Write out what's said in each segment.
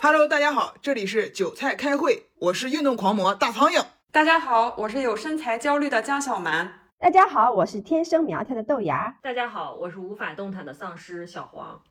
Hello，大家好，这里是韭菜开会，我是运动狂魔大苍蝇。大家好，我是有身材焦虑的江小蛮。大家好，我是天生苗条的豆芽。大家好，我是无法动弹的丧尸小黄。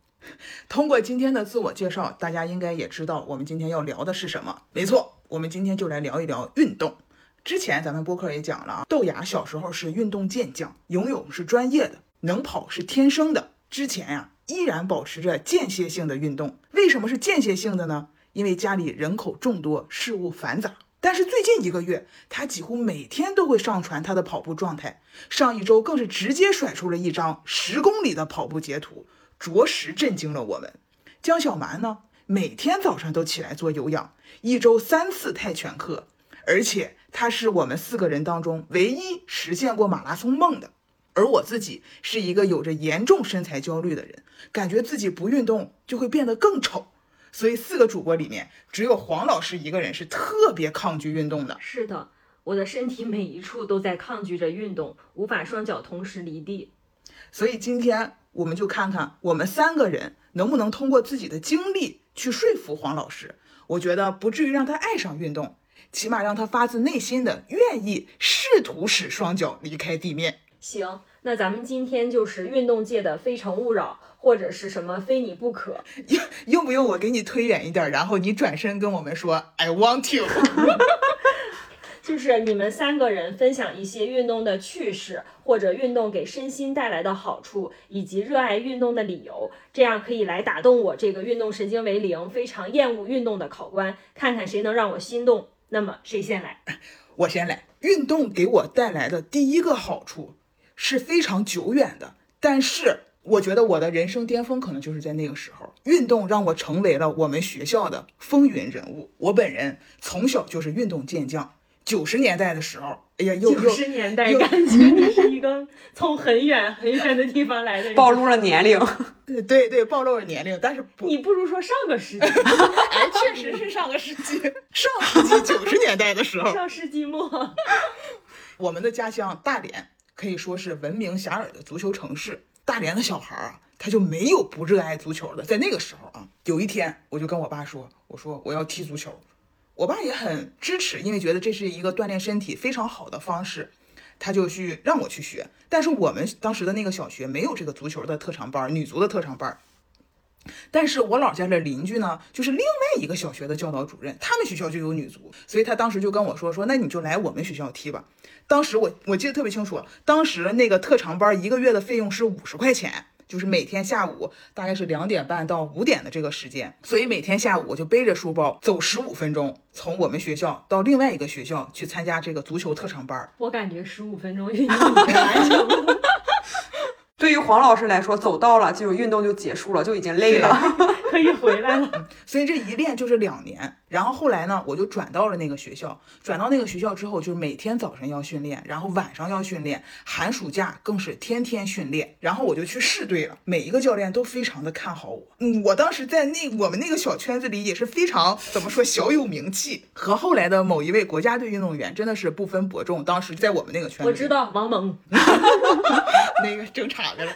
通过今天的自我介绍，大家应该也知道我们今天要聊的是什么。没错，我们今天就来聊一聊运动。之前咱们播客也讲了啊，豆芽小时候是运动健将，游泳是专业的，能跑是天生的。之前呀、依然保持着间歇性的运动。为什么是间歇性的呢？因为家里人口众多，事务繁杂。但是最近一个月，他几乎每天都会上传他的跑步状态。上一周更是直接甩出了一张十公里的跑步截图，着实震惊了我们。江小蛮呢，每天早上都起来做有氧，一周三次泰拳课，而且他是我们四个人当中唯一实现过马拉松梦的。而我自己是一个有着严重身材焦虑的人，感觉自己不运动就会变得更丑，所以四个主播里面只有黄老师一个人是特别抗拒运动的。是的，我的身体每一处都在抗拒着运动，无法双脚同时离地。所以今天我们就看看我们三个人能不能通过自己的经历去说服黄老师。我觉得不至于让他爱上运动，起码让他发自内心的愿意试图使双脚离开地面。行，那咱们今天就是运动界的《非诚勿扰》，或者是什么“非你不可 用用不用我给你推远一点，然后你转身跟我们说 I want you？” 就是你们三个人分享一些运动的趣事，或者运动给身心带来的好处，以及热爱运动的理由，这样可以来打动我这个运动神经为零、非常厌恶运动的考官，看看谁能让我心动。那么谁先来？我先来。运动给我带来的第一个好处是非常久远的，但是我觉得我的人生巅峰可能就是在那个时候。运动让我成为了我们学校的风云人物。我本人从小就是运动健将。九十年代的时候，哎呀，又九又十年代，感觉 你是一个从很远很远的地方来的人。暴露了年龄，呃对对暴露了年龄，但是不，你不如说上个世纪，哎，确实是上个世纪，上世纪九十年代的时候，上世纪末。我们的家乡大连可以说是闻名遐迩的足球城市。大连的小孩儿啊，他就没有不热爱足球的。在那个时候啊，有一天我就跟我爸说：“我说我要踢足球。”我爸也很支持，因为觉得这是一个锻炼身体非常好的方式，他就去让我去学。但是我们当时的那个小学没有这个足球的特长班，女足的特长班。但是我老家的邻居呢，就是另外一个小学的教导主任，他们学校就有女足，所以他当时就跟我说说，那你就来我们学校踢吧。当时我我记得特别清楚，当时那个特长班一个月的费用是五十块钱，就是每天下午大概是两点半到五点的这个时间，所以每天下午我就背着书包走十五分钟，从我们学校到另外一个学校去参加这个足球特长班。我感觉十五分钟运动已经完成了，对于黄老师来说，走到了就运动就结束了，就已经累了。可以回来了。所以这一练就是两年，然后后来呢，我就转到了那个学校。转到那个学校之后，就是每天早晨要训练，然后晚上要训练，寒暑假更是天天训练。然后我就去试队了，每一个教练都非常的看好我。嗯，我当时在那我们那个小圈子里也是非常怎么说小有名气，和后来的某一位国家队运动员真的是不分伯仲。当时在我们那个圈子里，我知道王蒙，那个正岔开了。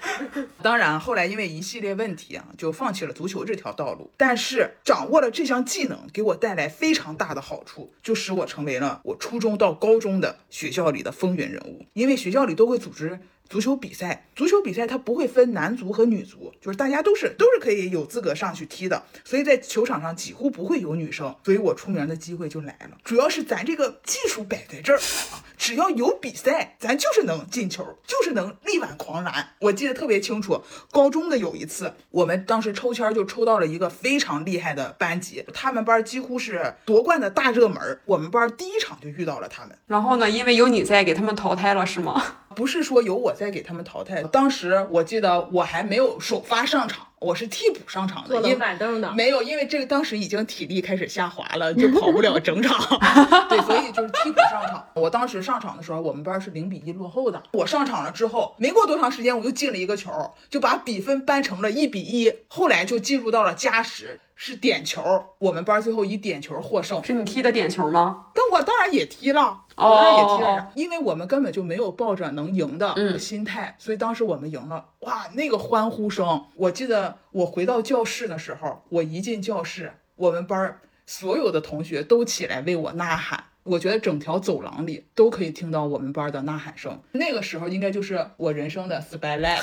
当然，后来因为一系列问题啊，就放弃了足球这条道路。但是掌握了这项技能，给我带来非常大的好处，就使我成为了我初中到高中的学校里的风云人物。因为学校里都会组织。足球比赛，足球比赛它不会分男足和女足，就是大家都是都是可以有资格上去踢的，所以在球场上几乎不会有女生，所以我出名的机会就来了。主要是咱这个技术摆在这儿啊，只要有比赛，咱就是能进球，就是能力挽狂澜。我记得特别清楚，高中的有一次，我们当时抽签就抽到了一个非常厉害的班级，他们班几乎是夺冠的大热门，我们班第一场就遇到了他们。然后呢，因为有你在，给他们淘汰了，是吗？不是说有我在给他们淘汰，当时我记得我还没有首发上场，我是替补上场的，坐冷板凳的。没有，因为这个当时已经体力开始下滑了，就跑不了整场。对，所以就是替补上场。我当时上场的时候，我们班是零比一落后的。我上场了之后，没过多长时间，我就进了一个球，就把比分扳成了一比一。后来就进入到了加时，是点球，我们班最后以点球获胜。是你踢的点球吗？但我当然也踢了，哦我当然也踢哦了，因为我们根本就没有抱着能赢的嗯心态，所以当时我们赢了，哇，那个欢呼声！我记得我回到教室的时候，我一进教室，我们班儿所有的同学都起来为我呐喊。我觉得整条走廊里都可以听到我们班的呐喊声，那个时候应该就是我人生的 spotlight。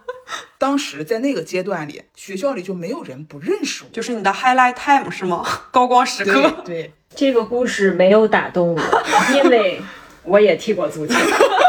当时在那个阶段里，学校里就没有人不认识我。就是你的 highlight time 是吗？高光时对刻。对，这个故事没有打动我，因为我也踢过足球。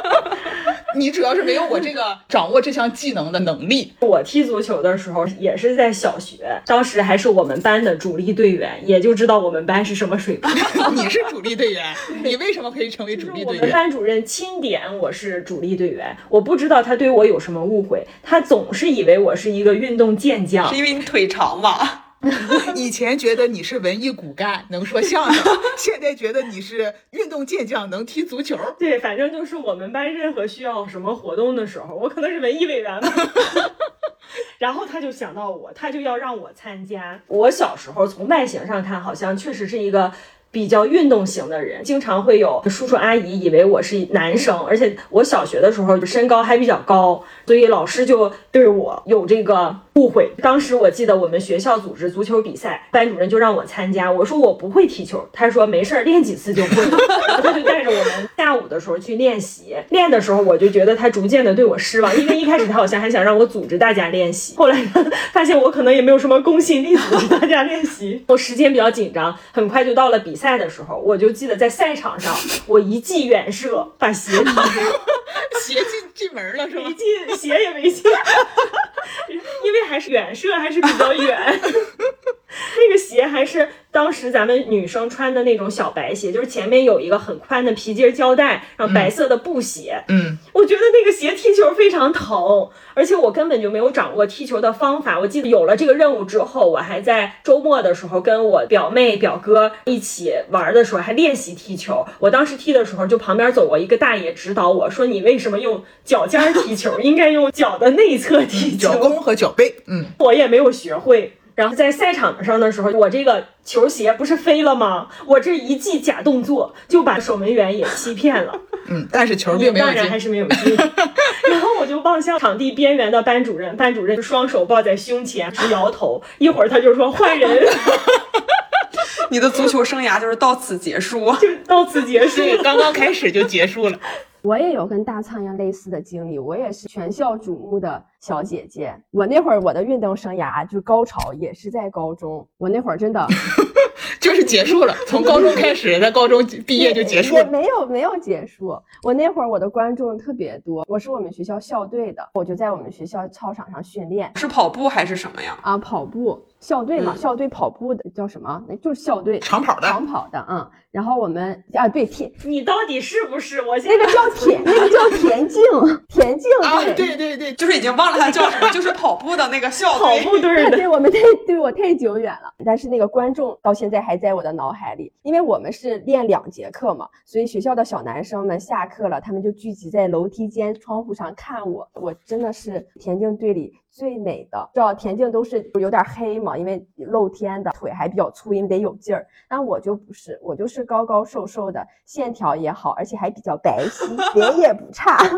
你主要是没有我这个 掌握这项技能的能力。我踢足球的时候也是在小学，当时还是我们班的主力队员，也就知道我们班是什么水平。你是主力队员，你为什么可以成为主力队员我们？班主任钦点我是主力队员，我不知道他对我有什么误会，他总是以为我是一个运动健将是。因为你腿长吧？以前觉得你是文艺骨干，能说相声，现在觉得你是运动健将，能踢足球。对，反正就是我们班任何需要什么活动的时候，我可能是文艺委员吧。然后他就想到我，他就要让我参加。我小时候从外形上看，好像确实是一个比较运动型的人，经常会有叔叔阿姨以为我是男生，而且我小学的时候身高还比较高，所以老师就对我有这个误会。当时我记得我们学校组织足球比赛，班主任就让我参加，我说我不会踢球，他说没事儿，练几次就会了。然后他就带着我们下午的时候去练习，练的时候我就觉得他逐渐的对我失望，因为一开始他好像还想让我组织大家练习，后来发现我可能也没有什么公信力组织大家练习，我时间比较紧张，很快就到了比赛的时候，我就记得在赛场上我一记远射把鞋踢飞。鞋进进门了是吗没？进，鞋也没进，因为还是远射还是比较远。那个鞋还是当时咱们女生穿的那种小白鞋，就是前面有一个很宽的皮筋胶带，然后白色的布鞋。嗯，我觉得那个鞋踢球非常疼，而且我根本就没有掌握踢球的方法。我记得有了这个任务之后，我还在周末的时候跟我表妹、表哥一起玩的时候还练习踢球。我当时踢的时候，就旁边走过一个大爷指导我说：“你为什么用脚尖儿踢球？应该用脚的内侧踢球。”脚弓和脚背，嗯，我也没有学会。然后在赛场上的时候，我这个球鞋不是飞了吗？我这一记假动作就把守门员也欺骗了。嗯，但是球并没有当然还。是没有进。然后我就望向场地边缘的班主任，班主任就双手抱在胸前直摇头。一会儿他就说换人，你的足球生涯就是到此结束。就到此结束。对，刚刚开始就结束了。我也有跟大苍蝇类似的经历，我也是全校瞩目的小姐姐。我那会儿我的运动生涯就高潮也是在高中，我那会儿真的 就是结束了，从高中开始，在高中毕业就结束也了。没有没有结束。我那会儿我的观众特别多，我是我们学校校队的，我就在我们学校操场上训练是跑步还是什么呀？啊，跑步校队嘛，嗯校队跑步的叫什么？那就是校队长跑的长跑的，嗯。然后我们啊，对田你到底是不是？我现那个叫田，那个叫田径，田径啊，对对对，就是已经忘了它叫什么，就是跑步的那个校跑。步队的。对我们太对我太久远了，但是那个观众到现在在还在我的脑海里，因为我们是练两节课嘛，所以学校的小男生们下课了，他们就聚集在楼梯间窗户上看我，我真的是田径队里最美的。知道田径都是有点黑嘛，因为露天的，腿还比较粗，因为得有劲儿。但我就不是，我就是高高瘦瘦的，线条也好，而且还比较白皙，脸也不差。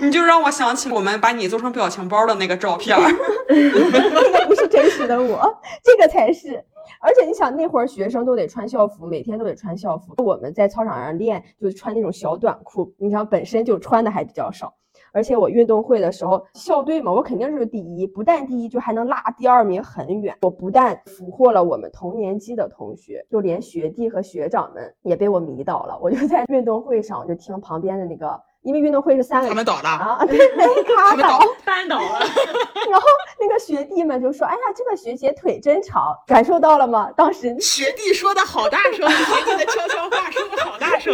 你就让我想起我们把你做成表情包的那个照片儿。那个不是真实的我，这个才是。而且你想，那会儿学生都得穿校服，每天都得穿校服。我们在操场上练，就穿那种小短裤。你想，本身就穿的还比较少。而且我运动会的时候，校队嘛，我肯定是第一，不但第一，就还能拉第二名很远。我不但俘获了我们同年级的同学，就连学弟和学长们也被我迷倒了。我就在运动会上，我就听旁边的那个，因为运动会是三个他们倒了，啊，对，没卡倒他们倒。绊倒了，然后那个学弟们就说：“哎呀，这个学姐腿真长，感受到了吗？”当时学弟说的好大声，学弟的悄悄话说的好大声。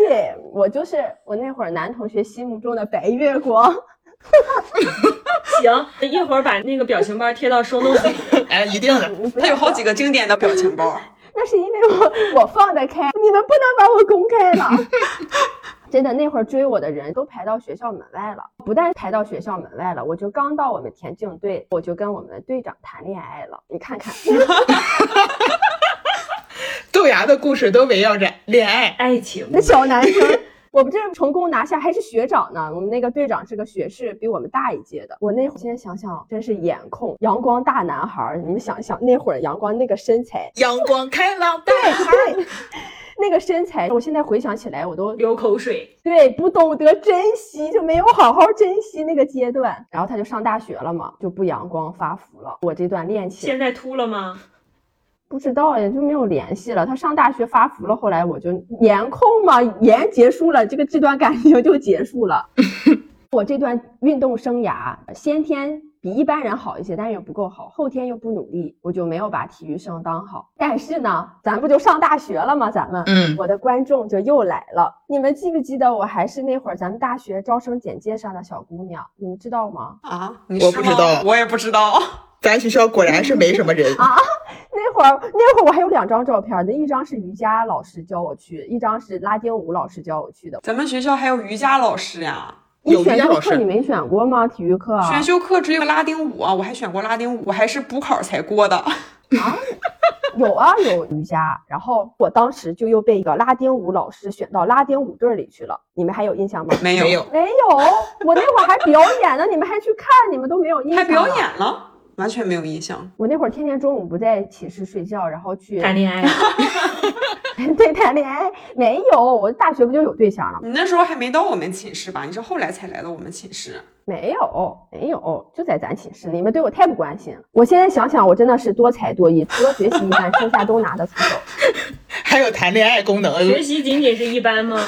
对我就是我那会儿男同学心目中的白月光。行，一会儿把那个表情包贴到收 notes 里。哎，一定的。它有好几个经典的表情包。那是因为我我放得开，你们不能把我公开了。真的那会儿追我的人都排到学校门外了，不但排到学校门外了，我就刚到我们田径队，我就跟我们的队长谈恋爱了。你看看，豆芽的故事都围绕着恋爱。爱情那小男生，我们这成功拿下还是学长呢。我们那个队长是个学士，比我们大一届的。我那会儿现在想想，真是颜控，阳光大男孩儿。你们想一想，那会儿阳光那个身材，阳光开朗大对，太那个身材，我现在回想起来，我都流口水。对不懂得珍惜，就没有好好珍惜那个阶段。然后他就上大学了嘛，就不阳光发福了。我这段恋情现在秃了吗？不知道呀就没有联系了。他上大学发福了，后来我就颜控嘛，颜结束了，这个这段感情 就结束了。我这段运动生涯，先天比一般人好一些，但是又不够好，后天又不努力，我就没有把体育生当好。但是呢，咱不就上大学了吗？咱们，嗯我的观众就又来了。你们记不记得我还是那会儿咱们大学招生简介上的小姑娘？你们知道吗？啊，你我不知道我也不知道。咱学校果然是没什么人。啊那会儿那会儿我还有两张照片呢，一张是瑜伽老师教我去，一张是拉丁舞老师教我去的。咱们学校还有瑜伽老师呀，你选修有瑜伽老师课你没选过吗？体育课啊？选修课只有拉丁舞啊，我还选过拉丁舞，我还是补考才过的。啊有啊，有瑜伽。然后我当时就又被一个拉丁舞老师选到拉丁舞队里去了。你们还有印象吗？没有，没有，没有，我那会儿还表演呢，你们还去看，你们都没有印象。还表？演了，完全没有印象。我那会儿天天中午不在寝室睡觉，然后去谈恋爱，对谈恋爱。没有，我大学不就有对象了吗？你那时候还没到我们寝室吧？你是后来才来到我们寝室。没有，没有，就在咱寝室。你们对我太不关心了。我现在想想，我真的是多才多艺，除了学习一般，剩下都拿得出手。还有谈恋爱功能。学习仅仅是一般吗？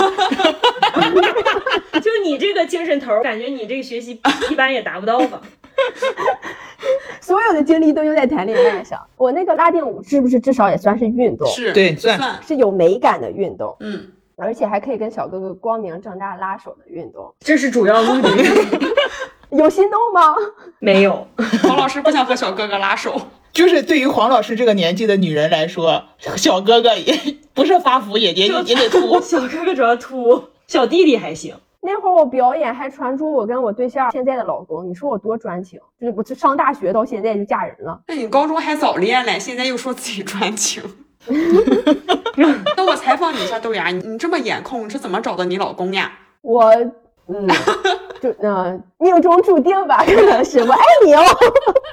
就你这个精神头，感觉你这个学习一般也达不到吧？所有的精力都用在谈恋爱上。我那个拉丁舞是不是至少也算是运动？是，对算算，是有美感的运动，嗯，而且还可以跟小哥哥光明正大拉手的运动。这是主要目的。有心动吗？没有，黄老师不想和小哥哥拉手。就是对于黄老师这个年纪的女人来说，小哥哥也不是发福也也也得秃。小哥哥主要秃，小弟弟还行。那会儿我表演还传出我跟我对象现在的老公，你说我多专情？就是我上大学到现在就嫁人了。那你高中还早恋嘞，现在又说自己专情。那我采访你一下，豆芽，你你这么颜控，你是怎么找的你老公呀？我嗯，就嗯、呃命中注定吧，可能是我爱你哦。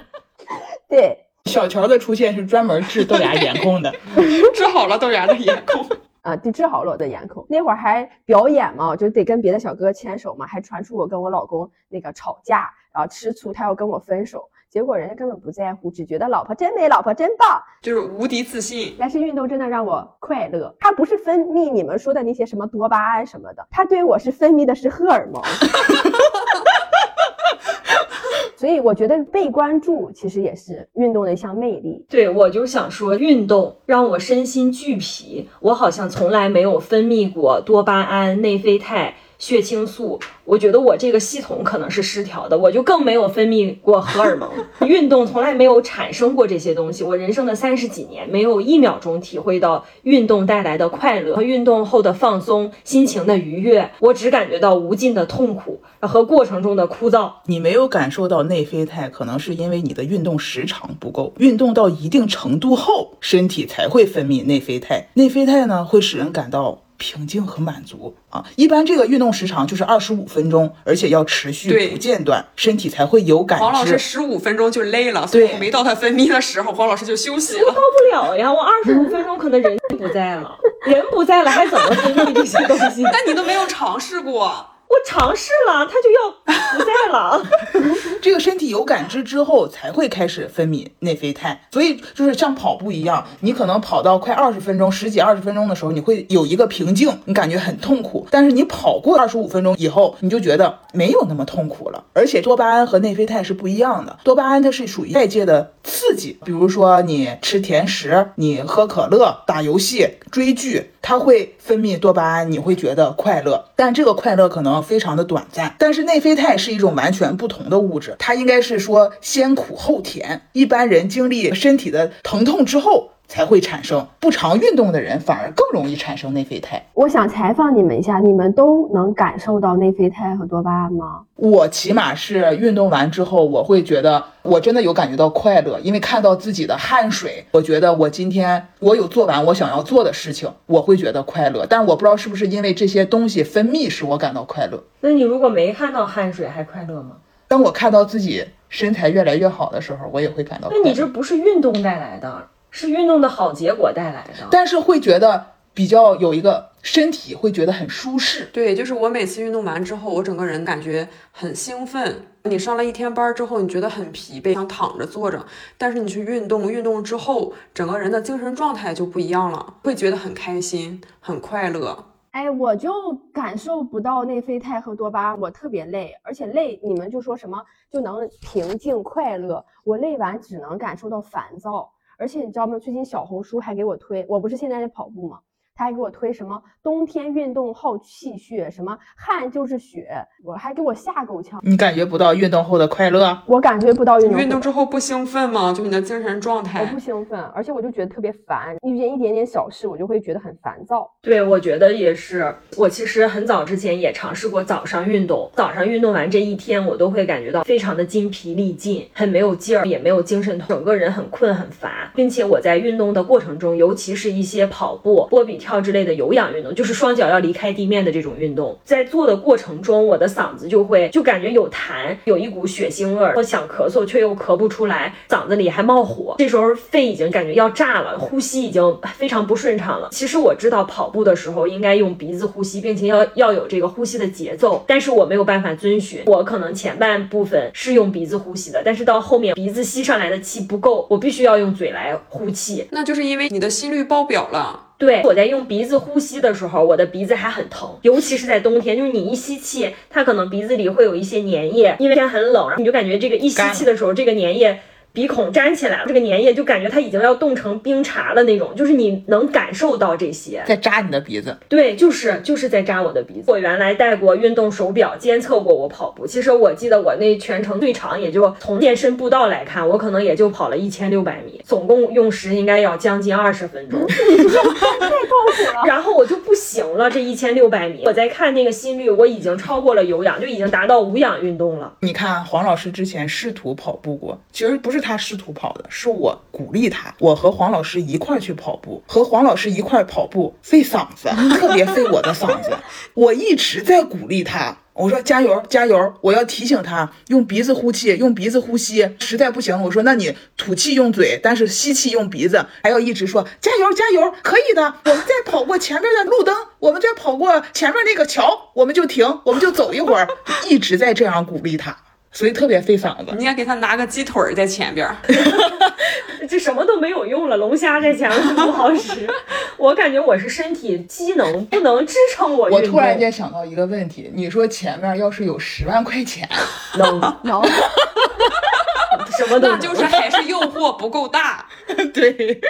对，小乔的出现是专门治豆芽颜控的。治好了豆芽的颜控。啊，就治好了我的颜控。那会儿还表演嘛，就得跟别的小哥哥牵手嘛，还传出我跟我老公那个吵架，然后吃醋，他要跟我分手。结果人家根本不在乎，只觉得老婆真美，老婆真棒。就是无敌自信。但是运动真的让我快乐，它不是分泌你们说的那些什么多巴胺什么的，它对我是分泌的是荷尔蒙。所以我觉得被关注其实也是运动的一项魅力。对，我就想说，运动让我身心俱疲，我好像从来没有分泌过多巴胺、内啡肽、血清素。我觉得我这个系统可能是失调的，我就更没有分泌过荷尔蒙。运动从来没有产生过这些东西，我人生的三十几年没有一秒钟体会到运动带来的快乐和运动后的放松、心情的愉悦，我只感觉到无尽的痛苦和过程中的枯燥。你没有感受到内啡肽，可能是因为你的运动时长不够。运动到一定程度后，身体才会分泌内啡肽。内啡肽呢，会使人感到平静和满足啊。一般这个运动时长就是二十五分钟，而且要持续对不间断，身体才会有感黄老师知。十五分钟就累了，所以对没到他分泌的时候，黄老师就休息了。到不了呀，我二十五分钟可能人不在了，人不在了还怎么分泌这些东西？那你都没有尝试过，我尝试了，它就要不在了。这个身体有感知之后，才会开始分泌内啡肽。所以就是像跑步一样，你可能跑到快二十分钟、十几二十分钟的时候，你会有一个瓶颈，你感觉很痛苦。但是你跑过二十五分钟以后，你就觉得没有那么痛苦了。而且多巴胺和内啡肽是不一样的，多巴胺它是属于外界的刺激，比如说你吃甜食、你喝可乐、打游戏、追剧，它会分泌多巴胺，你会觉得快乐。但这个快乐可能非常的短暂。但是内啡肽是一种完全不同的物质，它应该是说先苦后甜。一般人经历身体的疼痛之后。才会产生，不常运动的人反而更容易产生内啡肽。我想采访你们一下，你们都能感受到内啡肽和多巴胺吗？我起码是运动完之后，我会觉得我真的有感觉到快乐，因为看到自己的汗水，我觉得我今天我有做完我想要做的事情，我会觉得快乐。但我不知道是不是因为这些东西分泌使我感到快乐。那你如果没看到汗水，还快乐吗？当我看到自己身材越来越好的时候，我也会感到快乐。那你这不是运动带来的，是运动的好结果带来的。但是会觉得比较有一个身体会觉得很舒适。对，就是我每次运动完之后，我整个人感觉很兴奋。你上了一天班之后，你觉得很疲惫，想躺着坐着，但是你去运动，运动之后，整个人的精神状态就不一样了，会觉得很开心，很快乐。哎，我就感受不到内啡肽和多巴胺，我特别累，而且累，你们就说什么就能平静快乐，我累完只能感受到烦躁，而且你知道吗？最近小红书还给我推，我不是现在在跑步吗？他还给我推什么冬天运动耗气血，什么汗就是血，我还给我吓够呛。你感觉不到运动后的快乐？我感觉不到运动。运动之后不兴奋吗？就你的精神状态？我不兴奋，而且我就觉得特别烦，遇见一点点小事，我就会觉得很烦躁。对，我觉得也是。我其实很早之前也尝试过早上运动，早上运动完这一天，我都会感觉到非常的精疲力尽，很没有劲儿，也没有精神头，整个人很困很乏，并且我在运动的过程中，尤其是一些跑步、波比跳。跳之类的有氧运动，就是双脚要离开地面的这种运动，在做的过程中，我的嗓子就会就感觉有痰，有一股血腥味儿，我想咳嗽却又咳不出来，嗓子里还冒火，这时候肺已经感觉要炸了，呼吸已经非常不顺畅了。其实我知道跑步的时候应该用鼻子呼吸，并且要要有这个呼吸的节奏，但是我没有办法遵循。我可能前半部分是用鼻子呼吸的，但是到后面鼻子吸上来的气不够，我必须要用嘴来呼气。那就是因为你的心率爆表了。对，我在用鼻子呼吸的时候，我的鼻子还很疼，尤其是在冬天，就是你一吸气，它可能鼻子里会有一些粘液，因为天很冷，然后你就感觉这个一吸气的时候，这个粘液。鼻孔粘起来了，这个粘液就感觉它已经要冻成冰碴了那种，就是你能感受到这些在扎你的鼻子。对，就是就是在扎我的鼻子。我原来戴过运动手表监测过我跑步，其实我记得我那全程最长也就从健身步道来看，我可能也就跑了一千六百米，总共用时应该要将近二十分钟，太痛苦了。然后我就不行了，这一千六百米，我在看那个心率，我已经超过了有氧，就已经达到无氧运动了。你看黄老师之前试图跑步过，其实不是。他试图跑的是我鼓励他，我和黄老师一块去跑步，和黄老师一块跑步费嗓子，特别费我的嗓子。我一直在鼓励他，我说加油加油，我要提醒他用鼻子呼气，用鼻子呼吸，实在不行，我说那你吐气用嘴，但是吸气用鼻子，还要一直说加油加油，可以的。我们再跑过前面的路灯，我们再跑过前面那个桥，我们就停，我们就走一会儿，一直在这样鼓励他。所以特别费嗓子，你应该给他拿个鸡腿在前边，这什么都没有用了。龙虾在前面不好使，我感觉我是身体机能不能支撑我。我突然间想到一个问题，你说前面要是有十万块钱，能 能，什么都那就是还是诱惑不够大。对，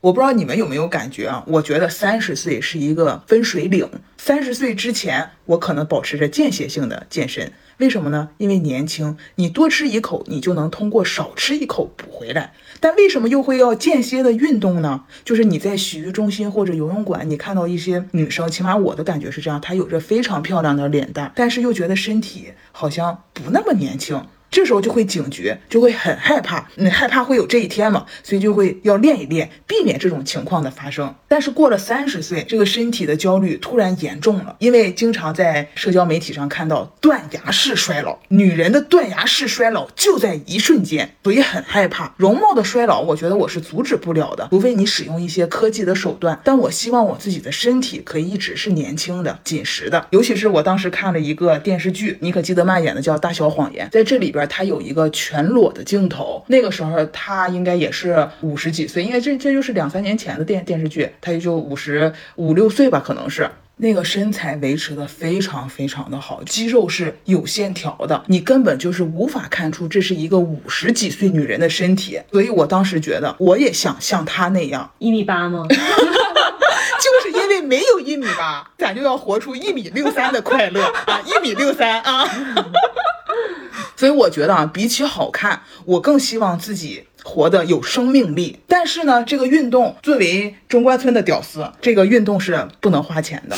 我不知道你们有没有感觉啊？我觉得三十岁是一个分水岭，三十岁之前我可能保持着间歇性的健身。为什么呢？因为年轻，你多吃一口，你就能通过少吃一口补回来。但为什么又会要间歇的运动呢？就是你在洗浴中心或者游泳馆，你看到一些女生，起码我的感觉是这样，她有着非常漂亮的脸蛋，但是又觉得身体好像不那么年轻。这时候就会警觉，就会很害怕，你害怕会有这一天嘛，所以就会要练一练，避免这种情况的发生。但是过了三十岁，这个身体的焦虑突然严重了，因为经常在社交媒体上看到断崖式衰老，女人的断崖式衰老就在一瞬间，所以很害怕容貌的衰老。我觉得我是阻止不了的，除非你使用一些科技的手段。但我希望我自己的身体可以一直是年轻的、紧实的。尤其是我当时看了一个电视剧，妮可基德曼演的叫《大小谎言》，在这里边。他有一个全裸的镜头，那个时候他应该也是五十几岁，因为这这就是两三年前的电电视剧，他也就五十五六岁吧，可能是。那个身材维持的非常非常的好，肌肉是有线条的，你根本就是无法看出这是一个五十几岁女人的身体，所以我当时觉得我也想像她那样，一米八吗？就是因为没有一米八，咱就要活出一米六三的快乐 啊，一米六三啊。所以我觉得啊，比起好看，我更希望自己活得有生命力。但是呢，这个运动作为中关村的屌丝，这个运动是不能花钱的。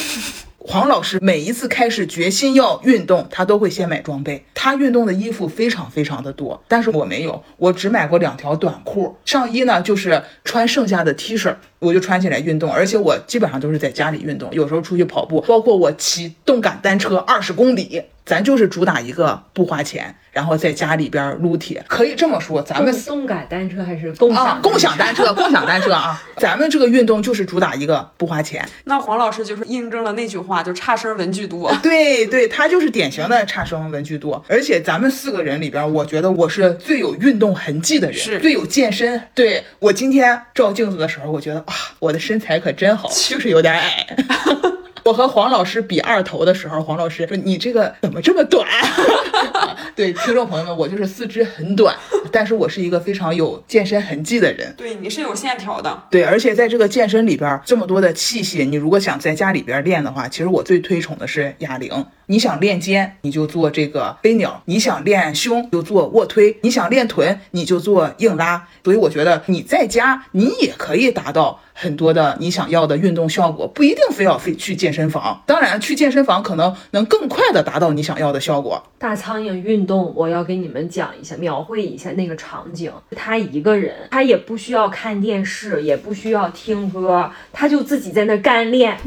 黄老师每一次开始决心要运动，他都会先买装备。他运动的衣服非常非常的多，但是我没有，我只买过两条短裤，上衣呢就是穿剩下的 T 恤，我就穿起来运动。而且我基本上都是在家里运动，有时候出去跑步，包括我骑动感单车二十公里，咱就是主打一个不花钱，然后在家里边撸铁。可以这么说，咱们动动感单车还是共享啊，共享单车，共享单车啊，咱们这个运动就是主打一个不花钱。那黄老师就是印证了那句话，就差生文具多。对对，他就是典型的差生文具多，而且咱们四个人里边，我觉得我是最有运动痕迹的人，是最有健身。对我今天照镜子的时候，我觉得啊，我的身材可真好，就是有点矮。我和黄老师比二头的时候，黄老师说：“你这个怎么这么短？” 对，听众朋友们，我就是四肢很短，但是我是一个非常有健身痕迹的人。对，你是有线条的。对，而且在这个健身里边，这么多的器械，你如果想在家里边练的话，其实我最推崇的是哑铃。你想练肩，你就做这个飞鸟；你想练胸，就做卧推；你想练臀，你就做硬拉。所以我觉得你在家，你也可以达到很多的你想要的运动效果，不一定非要非去健身房。当然，去健身房可能能更快的达到你想要的效果。大苍蝇运动，我要给你们讲一下，描绘一下那个场景。他一个人，他也不需要看电视，也不需要听歌，他就自己在那干练。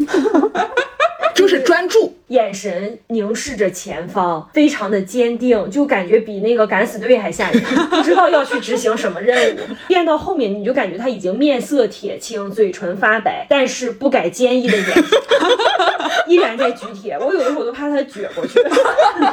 就是专注，眼神凝视着前方，非常的坚定，就感觉比那个敢死队还吓人，不知道要去执行什么任务。练到后面，你就感觉他已经面色铁青，嘴唇发白，但是不改坚毅的眼神，依然在举铁。我有的时候都怕他撅过去。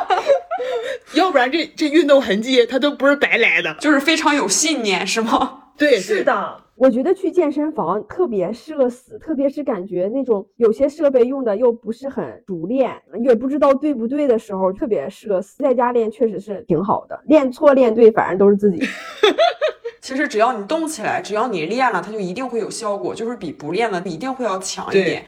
要不然这这运动痕迹他都不是白来的。就是非常有信念，是吗？对，是的，我觉得去健身房特别社死，特别是感觉那种有些设备用的又不是很熟练，也不知道对不对的时候，特别社死。在家练确实是挺好的，练错练对，反正都是自己。其实只要你动起来，只要你练了，它就一定会有效果，就是比不练的一定会要强一点。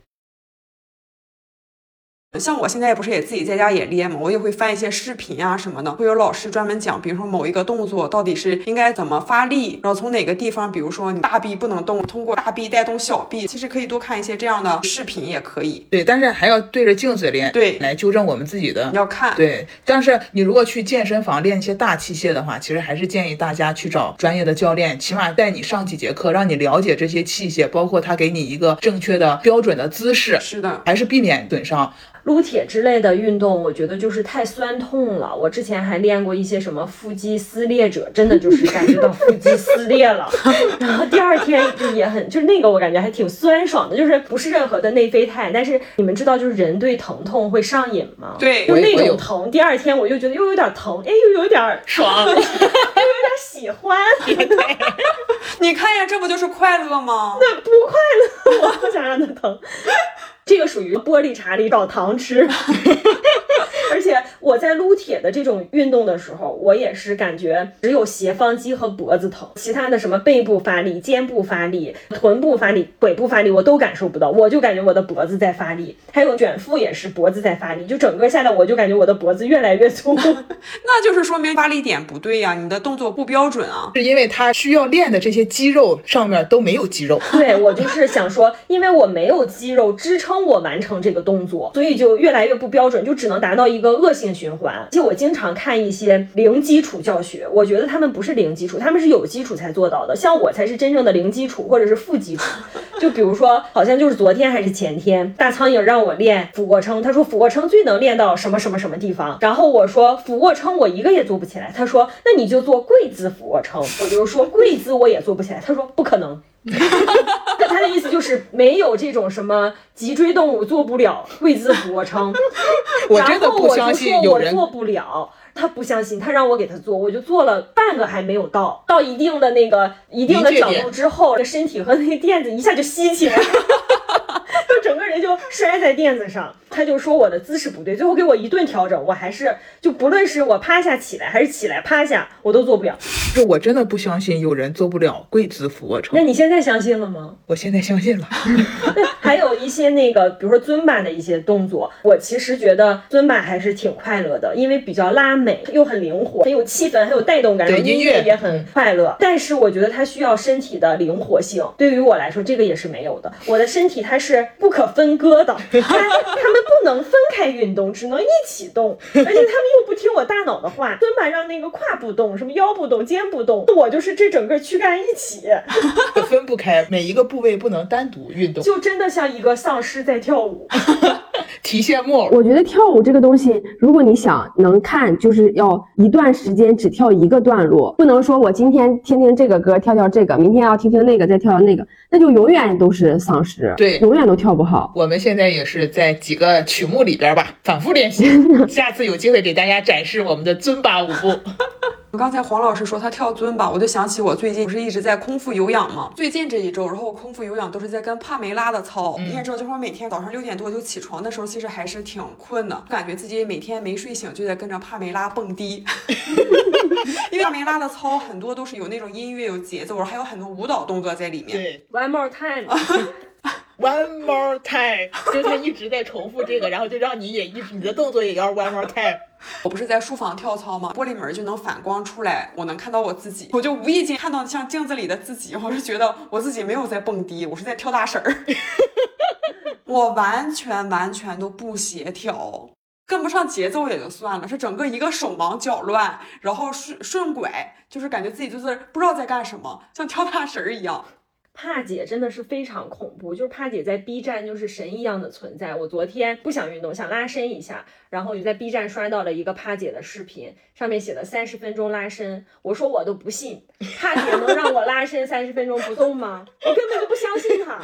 像我现在不是也自己在家也练嘛，我也会翻一些视频啊什么的，会有老师专门讲，比如说某一个动作到底是应该怎么发力，然后从哪个地方，比如说你大臂不能动，通过大臂带动小臂，其实可以多看一些这样的视频也可以。对，但是还要对着镜子练，对来纠正我们自己的你要看，对，但是你如果去健身房练一些大器械的话，其实还是建议大家去找专业的教练，起码带你上几节课，让你了解这些器械，包括他给你一个正确的标准的姿势，是的，还是避免损伤。撸铁之类的运动，我觉得就是太酸痛了。我之前还练过一些什么腹肌撕裂者，真的就是感觉到腹肌撕裂了，然后第二天就也很，就是那个我感觉还挺酸爽的，就是不是任何的内啡肽，但是你们知道就是人对疼痛会上瘾吗？对就那种疼，第二天我就觉得又有点疼，哎，又有点爽又有点喜欢，你看呀，这不就是快乐吗？那不快乐，我不想让它疼。这个属于玻璃碴里找糖吃，而且我在撸铁的这种运动的时候，我也是感觉只有斜方肌和脖子疼，其他的什么背部发力、肩部发力、臀部发力、腿部发力我都感受不到，我就感觉我的脖子在发力，还有卷腹也是脖子在发力，就整个下来我就感觉我的脖子越来越粗。那就是说明发力点不对呀，你的动作不标准啊。是因为他需要练的这些肌肉上面都没有肌肉，对我就是想说，因为我没有肌肉支撑帮我完成这个动作，所以就越来越不标准，就只能达到一个恶性循环。而且我经常看一些零基础教学，我觉得他们不是零基础，他们是有基础才做到的。像我才是真正的零基础或者是负基础。就比如说，好像就是昨天还是前天，大苍蝇让我练俯卧撑，他说俯卧撑最能练到什么什么什么地方，然后我说俯卧撑我一个也做不起来，他说那你就做跪姿俯卧撑，我就说跪姿我也做不起来，他说不可能。那 他的意思就是没有这种什么脊椎动物做不了跪姿俯卧撑，我真的不相信有人然后我就说我做不了。他不相信，他让我给他做，我就做了半个还没有到，到一定的那个一定的角度之后，身体和那个垫子一下就吸起来了，就 整个人人就摔在垫子上，他就说我的姿势不对，最后给我一顿调整，我还是就不论是我趴下起来还是起来趴下，我都做不了。就我真的不相信有人做不了跪姿俯卧撑那。你现在相信了吗？我现在相信了。还有一些那个，比如说尊巴的一些动作，我其实觉得尊巴还是挺快乐的，因为比较拉美，又很灵活，很有气氛，很有带动感，然后音乐也很快乐。但是我觉得它需要身体的灵活性，对于我来说，这个也是没有的。我的身体它是不可分割的，他他们不能分开运动，只能一起动，而且他们又不听我大脑的话。蹲吧让那个胯不动，什么腰不动，肩不动，我就是这整个躯干一起。分不开，每一个部位不能单独运动。就真的像一个丧尸在跳舞。提线木偶，我觉得跳舞这个东西，如果你想能看，就是要一段时间只跳一个段落，不能说我今天听听这个歌，跳跳这个，明天要听听那个，再跳跳那个，那就永远都是丧尸，对永远都跳不好。我们现在也是在几个曲目里边吧，反复练习。下次有机会给大家展示我们的尊巴舞步。刚才黄老师说他跳尊吧，我就想起我最近不是一直在空腹有氧吗？最近这一周，然后我空腹有氧都是在跟帕梅拉的操。你也知道，就是我每天早上六点多就起床的时候，其实还是挺困的，感觉自己每天没睡醒就在跟着帕梅拉蹦迪。因为帕梅拉的操很多都是有那种音乐、有节奏，还有很多舞蹈动作在里面。对 One more time，，One more time，就他一直在重复这个，然后就让你也一直你的动作也要 One more time。我不是在书房跳操吗？玻璃门就能反光出来，我能看到我自己，我就无意间看到像镜子里的自己，我就觉得我自己没有在蹦迪，我是在跳大神儿。我完全完全都不协调，跟不上节奏也就算了，是整个一个手忙脚乱，然后顺顺拐，就是感觉自己就是不知道在干什么，像跳大神儿一样。帕姐真的是非常恐怖，就是帕姐在 B 站就是神一样的存在。我昨天不想运动，想拉伸一下，然后我就在 B 站刷到了一个帕姐的视频，上面写了三十分钟拉伸。我说我都不信，帕姐能让我拉伸三十分钟不动吗？我根本就不相信她。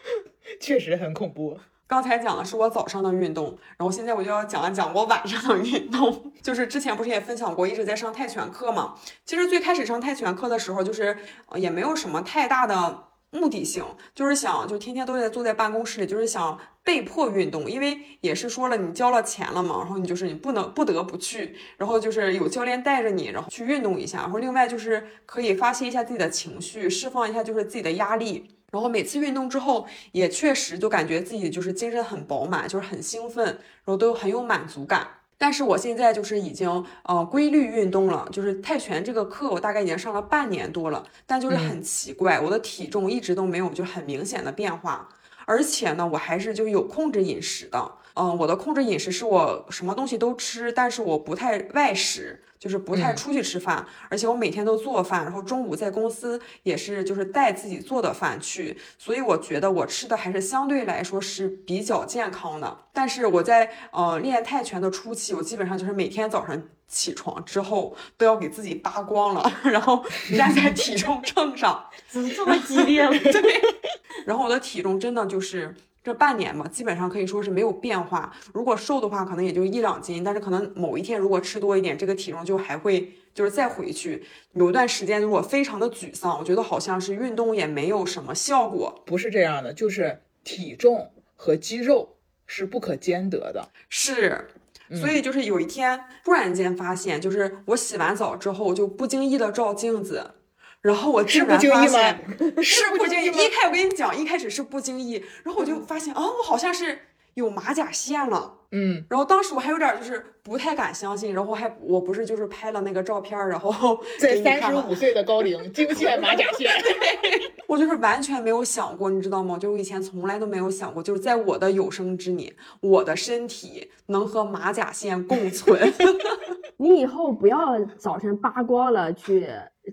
确实很恐怖。刚才讲的是我早上的运动，然后现在我就要讲一讲我晚上的运动。就是之前不是也分享过，一直在上泰拳课嘛。其实最开始上泰拳课的时候，就是也没有什么太大的目的性，就是想就天天都在坐在办公室里，就是想被迫运动，因为也是说了你交了钱了嘛，然后你就是你不能不得不去，然后就是有教练带着你，然后去运动一下，然后另外就是可以发泄一下自己的情绪，释放一下就是自己的压力。然后每次运动之后，也确实就感觉自己就是精神很饱满，就是很兴奋，然后都很有满足感。但是我现在就是已经呃规律运动了，就是泰拳这个课我大概已经上了半年多了，但就是很奇怪，我的体重一直都没有就很明显的变化，而且呢，我还是就有控制饮食的。嗯，我的控制饮食是我什么东西都吃，但是我不太外食，就是不太嗯出去吃饭，而且我每天都做饭，然后中午在公司也是就是带自己做的饭去，所以我觉得我吃的还是相对来说是比较健康的。但是我在呃练泰拳的初期，我基本上就是每天早上起床之后都要给自己扒光了，然后站在体重秤上，怎么这么激烈了？对，然后我的体重真的就是这半年嘛，基本上可以说是没有变化。如果瘦的话，可能也就一两斤，但是可能某一天如果吃多一点，这个体重就还会就是再回去。有一段时间，如果非常的沮丧，我觉得好像是运动也没有什么效果。不是这样的，就是体重和肌肉是不可兼得的。是。嗯所以就是有一天突然间发现，就是我洗完澡之后就不经意的照镜子，然后我竟是不然发经意吗现 是不经意。一开我跟你讲，一开始是不经意，然后我就发现啊，我好像是有马甲线了。嗯，然后当时我还有点儿就是不太敢相信，然后还我不是就是拍了那个照片儿，然后 在三十五岁的高龄 惊现马甲线对。我就是完全没有想过，你知道吗？就我以前从来都没有想过，就是在我的有生之年，我的身体能和马甲线共存。你以后不要早晨扒光了去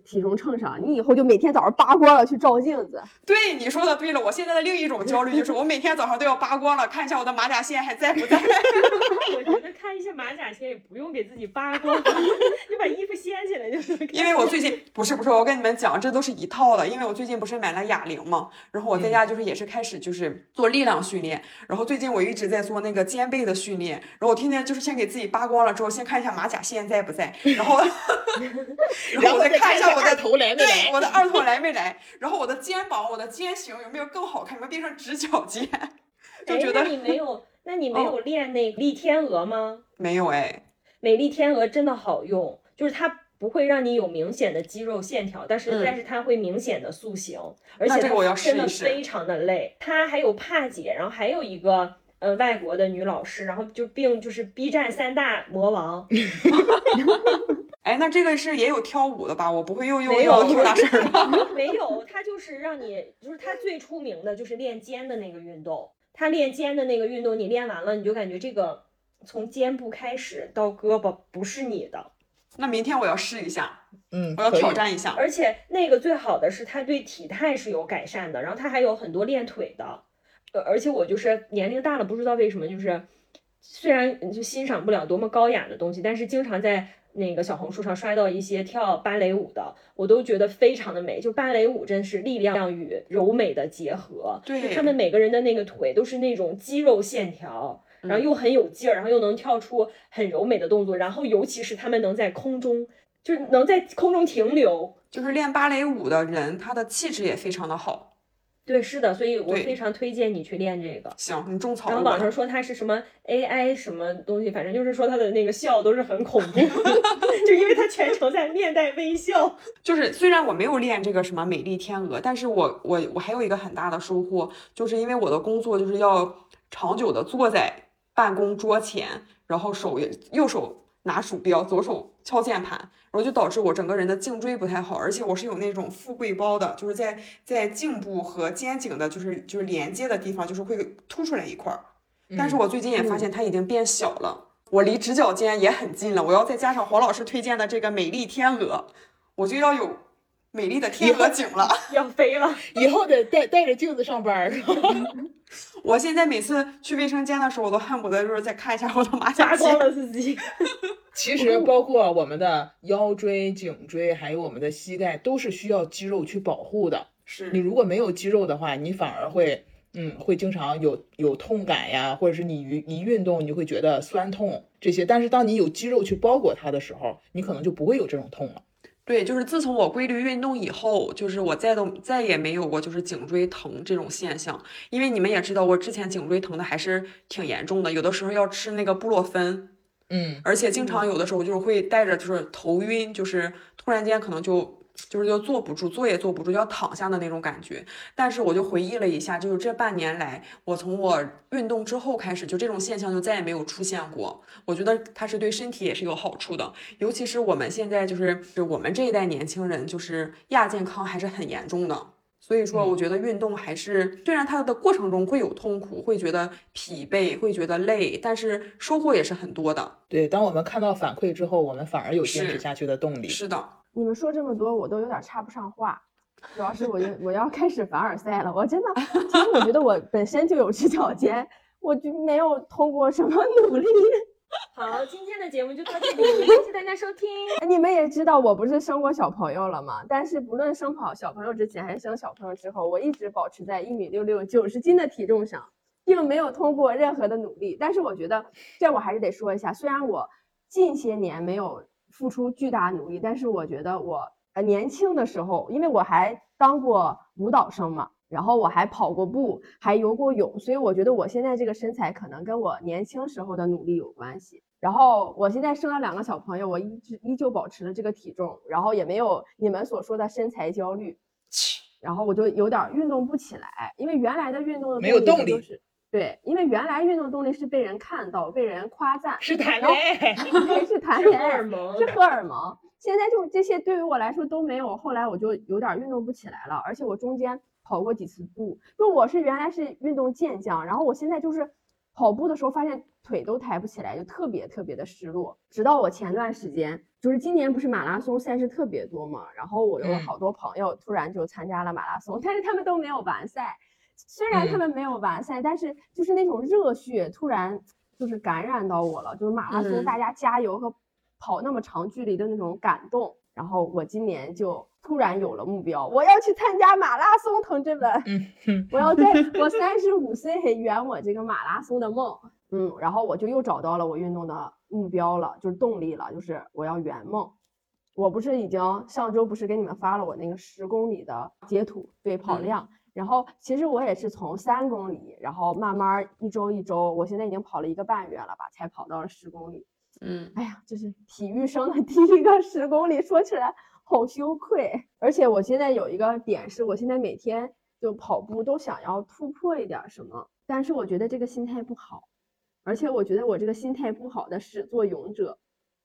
体重秤上，你以后就每天早上扒光了去照镜子。对，你说的对了。我现在的另一种焦虑就是，我每天早上都要扒光了，看一下我的马甲线还在不在。我觉得看一些马甲线也不用给自己扒光，你把衣服掀起来就是可以。因为我最近不是不是，我跟你们讲，这都是一套的。因为我最近不是买了哑铃嘛，然后我在家就是也是开始就是做力量训练，然后最近我一直在做那个肩背的训练，然后我天天就是先给自己扒光了之后，先看一下马甲线在不在，然后然后我再看一下我的 头来没对来。我的二头来没来，然后我的肩膀、我的肩型有没有更好看，有没有变成直角肩？就觉得你没有，那你没哦有练那个立天鹅吗？没有哎。美丽天鹅真的好用，就是它不会让你有明显的肌肉线条，但是、嗯但是它会明显的塑形，而且这个我要它真的非常的累。它还有帕姐，然后还有一个呃外国的女老师，然后就并就是 B 站三大魔王，哎，那这个是也有跳舞的吧？我不会又又没有又跳大绳儿吧？没有，他 就是让你，就是他最出名的就是练肩的那个运动。他练肩的那个运动，你练完了，你就感觉这个从肩部开始到胳膊不是你的，那明天我要试一下，嗯，我要挑战一下。而且那个最好的是他对体态是有改善的，然后他还有很多练腿的。呃，而且我就是年龄大了，不知道为什么，就是虽然就欣赏不了多么高雅的东西，但是经常在那个小红书上刷到一些跳芭蕾舞的，我都觉得非常的美。就芭蕾舞真是力量与柔美的结合，对就他们每个人的那个腿都是那种肌肉线条。然后又很有劲儿，然后又能跳出很柔美的动作，然后尤其是他们能在空中，就是能在空中停留，就是练芭蕾舞的人，他的气质也非常的好。对，是的，所以我非常推荐你去练这个。行，你种草然。后网上说它是什么 AI 什么东西，反正就是说它的那个笑都是很恐怖，就因为它全程在面带微笑。就是虽然我没有练这个什么美丽天鹅，但是我我我还有一个很大的收获，就是因为我的工作就是要长久的坐在办公桌前，然后手也右手拿鼠标，左手敲键盘，然后就导致我整个人的颈椎不太好，而且我是有那种富贵包的，就是在在颈部和肩颈的，就是就是连接的地方，就是会凸出来一块儿。但是我最近也发现它已经变小了，我离直角肩也很近了。我要再加上黄老师推荐的这个美丽天鹅，我就要有美丽的天鹅颈了。要飞了，以后得带带着镜子上班？我现在每次去卫生间的时候，我都恨不得就是再看一下我的马甲线。了自己。其实包括我们的腰椎、颈椎，还有我们的膝盖，都是需要肌肉去保护的。是你，如果没有肌肉的话，你反而会，嗯，会经常有有痛感呀，或者是你一一运动你就会觉得酸痛这些。但是当你有肌肉去包裹它的时候，你可能就不会有这种痛了。对，就是自从我规律运动以后，就是我再都再也没有过就是颈椎疼这种现象。因为你们也知道，我之前颈椎疼的还是挺严重的，有的时候要吃那个布洛芬，嗯，而且经常有的时候就是会带着就是头晕，就是突然间可能就就是就坐不住，坐也坐不住，要躺下的那种感觉。但是我就回忆了一下，就是这半年来，我从我运动之后开始，就这种现象就再也没有出现过。我觉得它是对身体也是有好处的，尤其是我们现在就是就我们这一代年轻人，就是亚健康还是很严重的。所以说，我觉得运动还是虽然它的过程中会有痛苦，会觉得疲惫，会觉得累，但是收获也是很多的。对。当我们看到反馈之后，我们反而有坚持下去的动力。是的，你们说这么多，我都有点插不上话。主要是我就我要开始凡尔赛了，我真的，其实我觉得我本身就有直角肩，我就没有通过什么努力。好，今天的节目就到这里，谢谢大家收听。你们也知道，我不是生过小朋友了吗？但是不论生跑小朋友之前还是生小朋友之后，我一直保持在一米六六、九十斤的体重上，并没有通过任何的努力。但是我觉得，这我还是得说一下，虽然我近些年没有付出巨大努力，但是我觉得我呃年轻的时候，因为我还当过舞蹈生嘛。然后我还跑过步，还游过泳，所以我觉得我现在这个身材可能跟我年轻时候的努力有关系。然后我现在生了两个小朋友，我一直依旧保持了这个体重，然后也没有你们所说的身材焦虑，然后我就有点儿运动不起来，因为原来的运动的没有动力就是对，因为原来运动动力是被人看到、被人夸赞，是谈恋爱，是谈是荷恋爱尔蒙是荷尔蒙。现在就这些对于我来说都没有，后来我就有点儿运动不起来了，而且我中间跑过几次步，就我是原来是运动健将，然后我现在就是跑步的时候发现腿都抬不起来，就特别特别的失落。直到我前段时间，就是今年不是马拉松赛事特别多嘛，然后我有嗯好多朋友突然就参加了马拉松，但是他们都没有完赛。虽然他嗯们没有完赛，但是就是那种热血突然就是感染到我了，就是马拉松嗯大家加油和跑那么长距离的那种感动。然后我今年就突然有了目标，我要去参加马拉松，同志们！嗯，我要在我三十五岁圆我这个马拉松的梦。嗯，然后我就又找到了我运动的目标了，就是动力了，就是我要圆梦。我不是已经上周不是给你们发了我那个十公里的截图，对跑嗯量，然后其实我也是从三公里，然后慢慢一周一周，我现在已经跑了一个半月了吧，才跑到了十公里。嗯，哎呀，就是体育生的 第一个十公里，说起来好羞愧。而且我现在有一个点是，我现在每天就跑步都想要突破一点什么，但是我觉得这个心态不好，而且我觉得我这个心态不好的始作俑者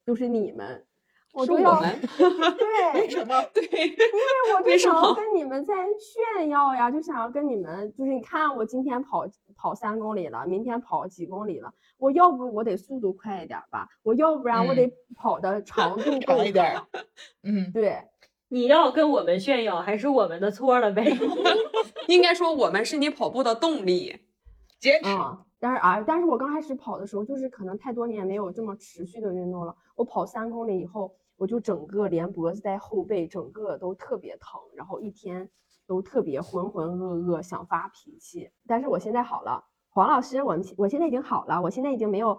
就是你们，我是都要我们 对，为什么？对，因为我就想要跟你们在炫耀呀，就想要跟你们，就是你看我今天跑跑三公里了，明天跑几公里了，我要不我得速度快一点儿吧，我要不然我得跑的 长度够长一点儿嗯，对，你要跟我们炫耀，还是我们的错了呗？应该说我们是你跑步的动力。坚持。嗯，但是啊，但是我刚开始跑的时候，就是可能太多年没有这么持续的运动了。我跑三公里以后，我就整个连脖子带后背，整个都特别疼，然后一天都特别浑浑噩噩，想发脾气。但是我现在好了，黄老师，我们我现在已经好了，我现在已经没有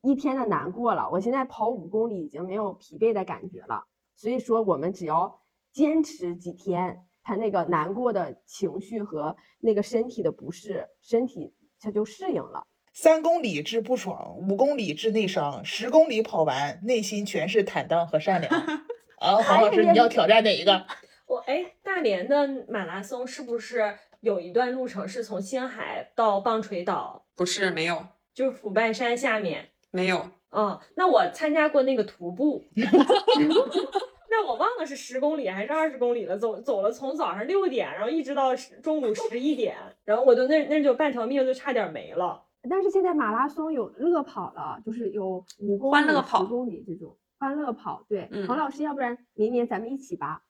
一天的难过了，我现在跑五公里已经没有疲惫的感觉了。所以说，我们只要坚持几天，他那个难过的情绪和那个身体的不适，身体它就适应了。三公里治不爽，五公里治内伤，十公里跑完，内心全是坦荡和善良。啊，黄老师，你要挑战哪一个？我哎，大连的马拉松是不是有一段路程是从星海到棒槌岛，不是，没有，就是腐败山下面？没有，嗯，那我参加过那个徒步，那我忘了是十公里还是二十公里了，走走了从早上六点，然后一直到中午十一点，然后我就那那就半条命就差点没了。但是现在马拉松有乐跑了，就是有五公里、欢乐跑十公里这种欢乐跑。对，嗯黄老师，要不然明年咱们一起吧，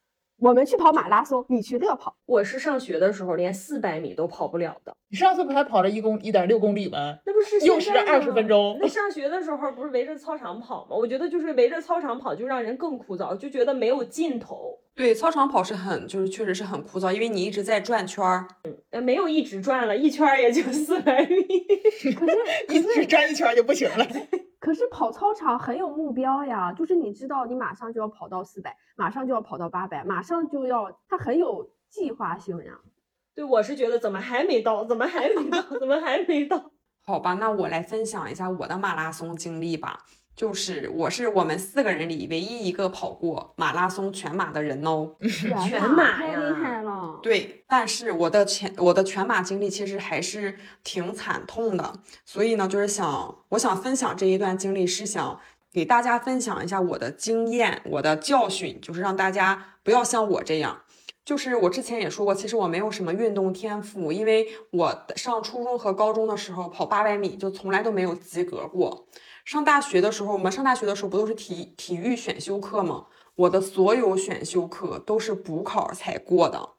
我们去跑马拉松，你去乐跑。我是上学的时候连四百米都跑不了的，你上次不还跑了一公一点六公里吗？那不是又是现在20分钟那上学的时候不是围着操场跑吗？我觉得就是围着操场跑就让人更枯燥，就觉得没有尽头。对，操场跑是很，就是确实是很枯燥，因为你一直在转圈儿。呃，没有一直转了，一圈儿也就四百米。可 是一直转一圈儿就不行了。可是跑操场很有目标呀，就是你知道你马上就要跑到四百，马上就要跑到八百，马上就要，它很有计划性呀。对，我是觉得怎么还没到？怎么还没到？怎么还没到？好吧，那我来分享一下我的马拉松经历吧。就是我是我们四个人里唯一一个跑过马拉松全马的人哦。全马太厉害了。对，但是我的全我的全马经历其实还是挺惨痛的，所以呢，就是想我想分享这一段经历，是想给大家分享一下我的经验、我的教训，就是让大家不要像我这样。就是我之前也说过，其实我没有什么运动天赋，因为我上初中和高中的时候跑八百米就从来都没有及格过。上大学的时候，我们上大学的时候不都是体体育选修课吗？我的所有选修课都是补考才过的。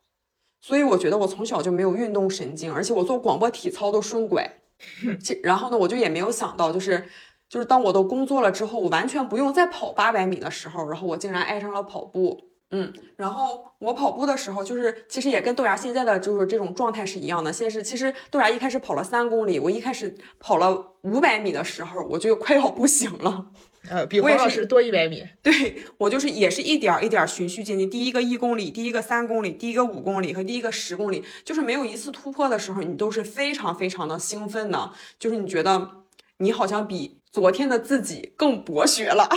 所以我觉得我从小就没有运动神经，而且我做广播体操都顺拐。这然后呢，我就也没有想到，就是就是当我都工作了之后，我完全不用再跑八百米的时候，然后我竟然爱上了跑步。嗯，然后我跑步的时候，就是其实也跟豆芽现在的就是这种状态是一样的。先是其实豆芽一开始跑了三公里，我一开始跑了五百米的时候，我就快要不行了。呃，比我也是黄老师多一百米。对我就是也是一点儿一点儿循序渐进，第一个一公里，第一个三公里，第一个五公里和第一个十公里，就是没有一次突破的时候，你都是非常非常的兴奋的，就是你觉得你好像比昨天的自己更博学了，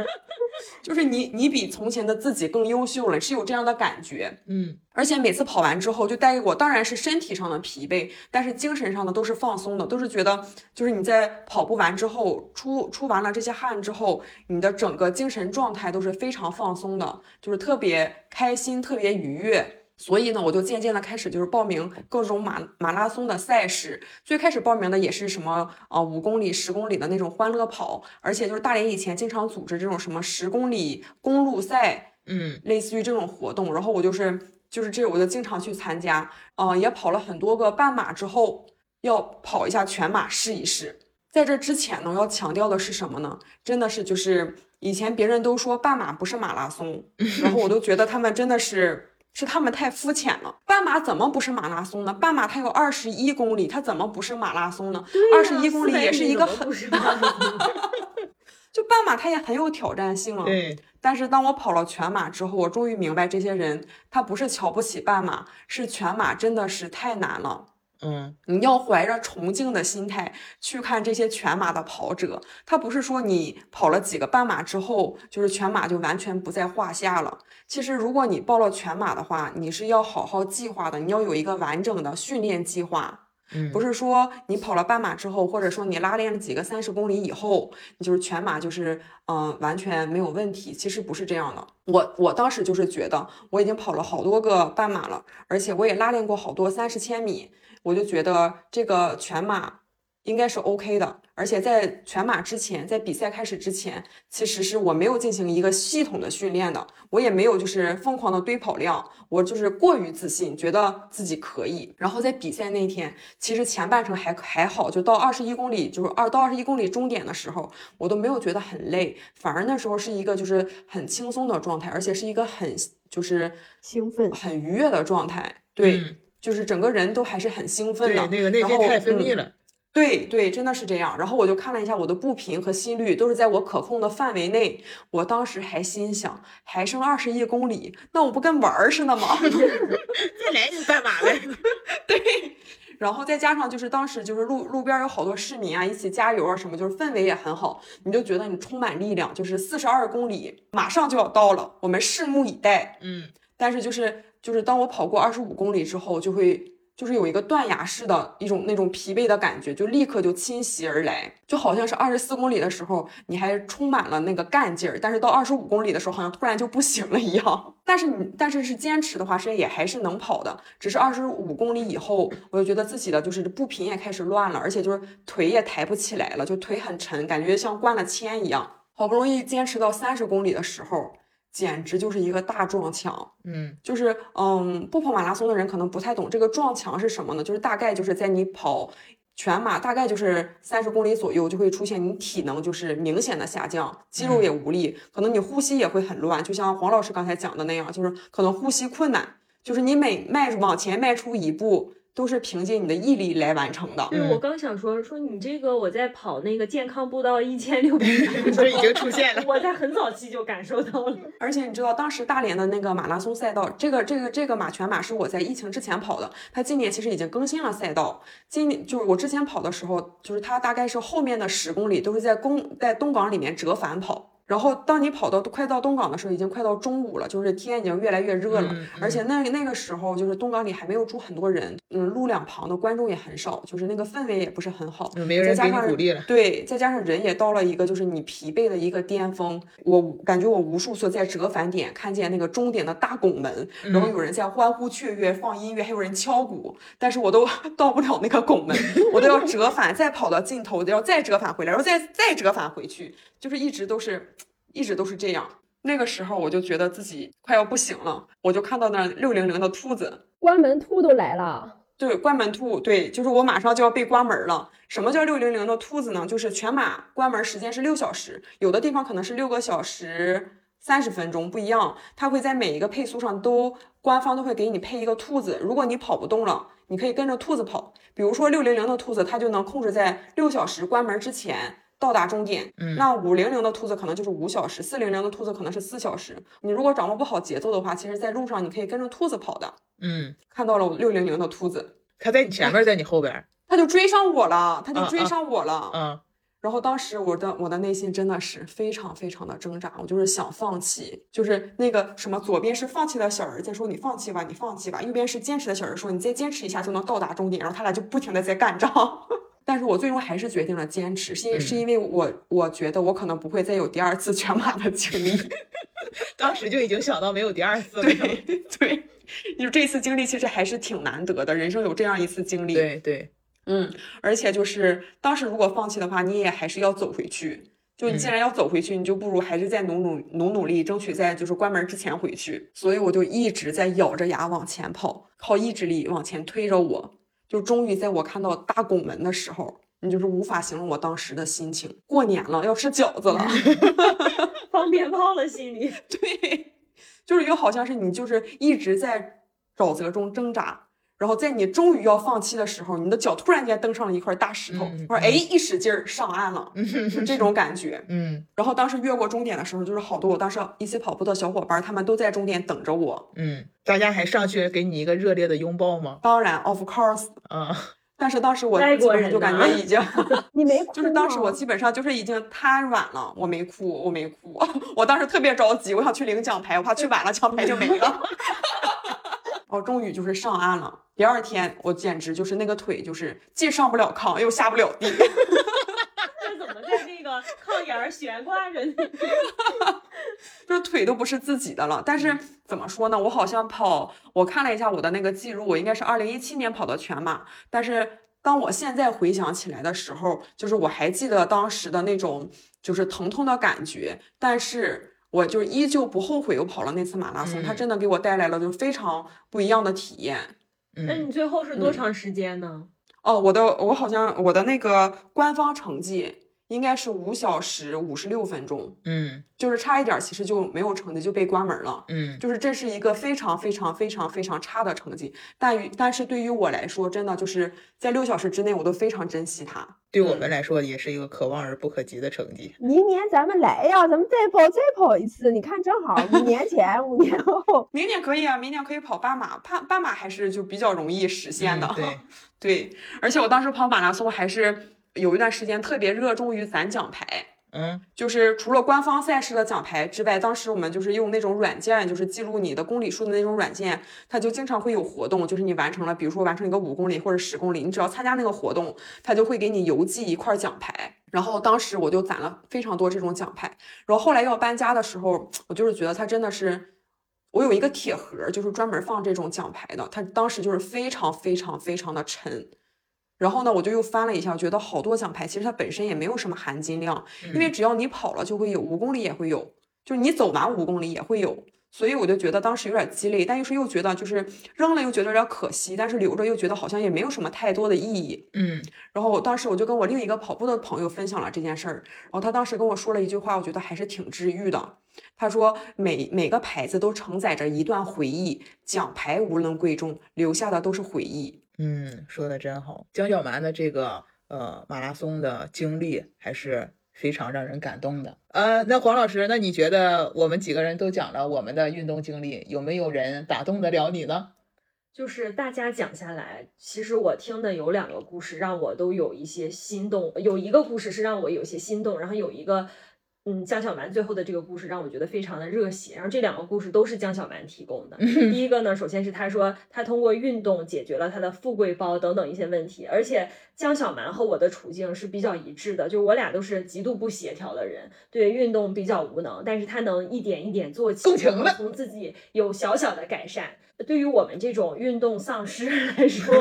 就是你你比从前的自己更优秀了，是有这样的感觉。嗯，而且每次跑完之后，就带给我当然是身体上的疲惫，但是精神上的都是放松的，都是觉得就是你在跑步完之后，出出完了这些汗之后，你的整个精神状态都是非常放松的，就是特别开心，特别愉悦。所以呢，我就渐渐的开始就是报名各种马马拉松的赛事。最开始报名的也是什么啊五公里、十公里的那种欢乐跑，而且就是大连以前经常组织这种什么十公里公路赛，嗯，类似于这种活动，然后我就是就是这我就经常去参加，嗯、也跑了很多个半马之后，要跑一下全马试一试。在这之前呢，我要强调的是什么呢？真的是就是以前别人都说半马不是马拉松，然后我都觉得他们真的是。是他们太肤浅了，半马怎么不是马拉松呢？半马它有二十一公里，它怎么不是马拉松呢？二十一公里也是一个很不是马拉松 就半马它也很有挑战性啊。对，但是当我跑了全马之后，我终于明白这些人他不是瞧不起半马，是全马真的是太难了。嗯你要怀着崇敬的心态去看这些全马的跑者，他不是说你跑了几个半马之后，就是全马就完全不在话下了。其实，如果你报了全马的话，你是要好好计划的，你要有一个完整的训练计划。嗯，不是说你跑了半马之后，或者说你拉练了几个三十公里以后，你就是全马就是嗯、呃完全没有问题。其实不是这样的。我我当时就是觉得我已经跑了好多个半马了，而且我也拉练过好多三十千米，我就觉得这个全马应该是 OK 的。而且在全马之前，在比赛开始之前，其实是我没有进行一个系统的训练的，我也没有就是疯狂的堆跑量，我就是过于自信，觉得自己可以。然后在比赛那天，其实前半程还还好，就到二十一公里，就是二到二十一公里终点的时候，我都没有觉得很累，反而那时候是一个就是很轻松的状态，而且是一个很就是兴奋。很愉悦的状态。对，嗯就是整个人都还是很兴奋对，的。那个内然后啡肽分泌嗯了。对对，真的是这样。然后我就看了一下我的步频和心率，都是在我可控的范围内。我当时还心想，还剩二十一公里，那我不跟玩儿似的吗？再来一半马呗。对。然后再加上就是当时就是路路边有好多市民啊，一起加油啊什么，就是氛围也很好，你就觉得你充满力量。就是四十二公里马上就要到了，我们拭目以待。嗯，但是就是就是当我跑过二十五公里之后，就会就是有一个断崖式的一种那种疲惫的感觉，就立刻就侵袭而来，就好像是二十四公里的时候你还充满了那个干劲儿，但是到二十五公里的时候好像突然就不行了一样。但是你但是是坚持的话，是也还是能跑的，只是二十五公里以后，我就觉得自己的就是步频也开始乱了，而且就是腿也抬不起来了，就腿很沉，感觉像灌了铅一样。好不容易坚持到三十公里的时候。简直就是一个大撞墙，嗯。就是嗯，不跑马拉松的人可能不太懂这个撞墙是什么呢？就是大概就是在你跑全马，大概就是三十公里左右，就会出现你体能就是明显的下降，肌肉也无力，可能你呼吸也会很乱，就像黄老师刚才讲的那样，就是可能呼吸困难，就是你每迈往前迈出一步，都是凭借你的毅力来完成的。对，我刚想说说你这个，我在跑那个健康步道一千六百米的时候，这已经出现了我在很早期就感受到了。而且你知道，当时大连的那个马拉松赛道，这个这个这个马全马是我在疫情之前跑的，它今年其实已经更新了赛道。今年就是我之前跑的时候，就是它大概是后面的十公里都是在公在东港里面折返跑。然后当你跑到快到东港的时候，已经快到中午了，就是天已经越来越热了，嗯而且那那个时候就是东港里还没有住很多人，嗯，路两旁的观众也很少，就是那个氛围也不是很好，嗯没有人给你再加上鼓励了。对，再加上人也到了一个就是你疲惫的一个巅峰，我感觉我无数次在折返点看见那个终点的大拱门，然后有人在欢呼雀跃、放音乐，还有人敲鼓，但是我都 到不了那个拱门，我都要折返，再跑到尽头，要再折返回来，然后再再折返回去，就是一直都是，一直都是这样。那个时候我就觉得自己快要不行了，我就看到那六零零的兔子，关门兔都来了，对，关门兔，对，就是我马上就要被关门了。什么叫六零零的兔子呢？就是全马关门时间是六小时，有的地方可能是六个小时三十分钟，不一样。它会在每一个配速上都，官方都会给你配一个兔子。如果你跑不动了，你可以跟着兔子跑。比如说六零零的兔子，它就能控制在六小时关门之前。到达终点，嗯那五零零的兔子可能就是五小时，四零零的兔子可能是四小时。你如果掌握不好节奏的话，其实在路上你可以跟着兔子跑的。嗯，看到了六零零的兔子，它在你前面，在你后边。它就追上我了，它就追上我了。嗯然后当时我的我的内心真的是非常非常的挣扎，我就是想放弃，就是那个什么，左边是放弃的小人在说你放弃吧，你放弃吧，右边是坚持的小人说你再坚持一下就能到达终点，然后他俩就不停的在干仗。但是我最终还是决定了坚持，是是因为我我觉得我可能不会再有第二次全马的经历。当时就已经想到没有第二次了。对对，就这次经历其实还是挺难得的，人生有这样一次经历。对对，嗯，而且就是当时如果放弃的话，你也还是要走回去。就你既然要走回去，你就不如还是再努努努努力，争取在就是关门之前回去。所以我就一直在咬着牙往前跑，靠意志力往前推着我。就终于在我看到大拱门的时候，你就是无法形容我当时的心情。过年了，要吃饺子了。放鞭炮了，心里。对，就是又好像是你就是一直在沼泽中挣扎，然后在你终于要放弃的时候，你的脚突然间蹬上了一块大石头，嗯或者哎一使劲儿上岸了，就这种感觉。嗯然后当时越过终点的时候，就是好多我当时一起跑步的小伙伴，他们都在终点等着我。嗯，大家还上去给你一个热烈的拥抱吗？当然，of course，啊，但是当时我外国人基本上就感觉已经，你没哭就是当时我基本上就是已经瘫软了，我没哭，我没哭，我当时特别着急，我想去领奖牌，我怕去晚了奖牌就没了。我终于就是上岸了，第二天我简直就是那个腿就是既上不了炕又下不了地。这怎么在这个炕沿儿悬挂着呢？就是腿都不是自己的了。但是怎么说呢？我好像跑，我看了一下我的那个记录，我应该是二零一七年跑的全马。但是当我现在回想起来的时候，就是我还记得当时的那种就是疼痛的感觉，但是我就依旧不后悔我跑了那次马拉松，它嗯真的给我带来了就非常不一样的体验。嗯那你最后是多长时间呢？哦，我的我好像我的那个官方成绩应该是五小时五十六分钟，嗯就是差一点儿，其实就没有成绩就被关门了。嗯就是这是一个非常非常非常非常差的成绩，但于但是对于我来说，真的就是在六小时之内，我都非常珍惜它。对我们来说也是一个可望而不可及的成绩。明年咱们来呀，咱们再跑再跑一次，你看正好五年前五年后，明年可以啊，明年可以跑半马，半半马还是就比较容易实现的。嗯对，对，而且我当时跑马拉松还是有一段时间特别热衷于攒奖牌。嗯就是除了官方赛事的奖牌之外，当时我们就是用那种软件，就是记录你的公里数的那种软件，它就经常会有活动，就是你完成了，比如说完成一个五公里或者十公里，你只要参加那个活动，它就会给你邮寄一块奖牌。然后当时我就攒了非常多这种奖牌，然后后来要搬家的时候，我就是觉得它真的是。我有一个铁盒，就是专门放这种奖牌的，它当时就是非常非常非常的沉，然后呢，我就又翻了一下，我觉得好多奖牌其实它本身也没有什么含金量，因为只要你跑了就会有，五公里也会有，就是你走完五公里也会有，所以我就觉得当时有点鸡肋，但又是又觉得就是扔了又觉得有点可惜，但是留着又觉得好像也没有什么太多的意义。嗯然后我当时我就跟我另一个跑步的朋友分享了这件事儿，然后他当时跟我说了一句话，我觉得还是挺治愈的。他说每每个牌子都承载着一段回忆，奖牌无论贵重，留下的都是回忆。嗯，说的真好。江小蛮的这个呃马拉松的经历还是非常让人感动的。呃，那黄老师，那你觉得我们几个人都讲了我们的运动经历，有没有人打动得了你呢？就是大家讲下来，其实我听的有两个故事让我都有一些心动，有一个故事是让我有些心动，然后有一个，嗯，江小蛮最后的这个故事让我觉得非常的热血，然后这两个故事都是江小蛮提供的。第一个呢，首先是他说他通过运动解决了他的富贵包等等一些问题，而且江小蛮和我的处境是比较一致的，就是我俩都是极度不协调的人，对运动比较无能，但是他能一点一点做起，共情了从自己有小小的改善。对于我们这种运动丧尸来说，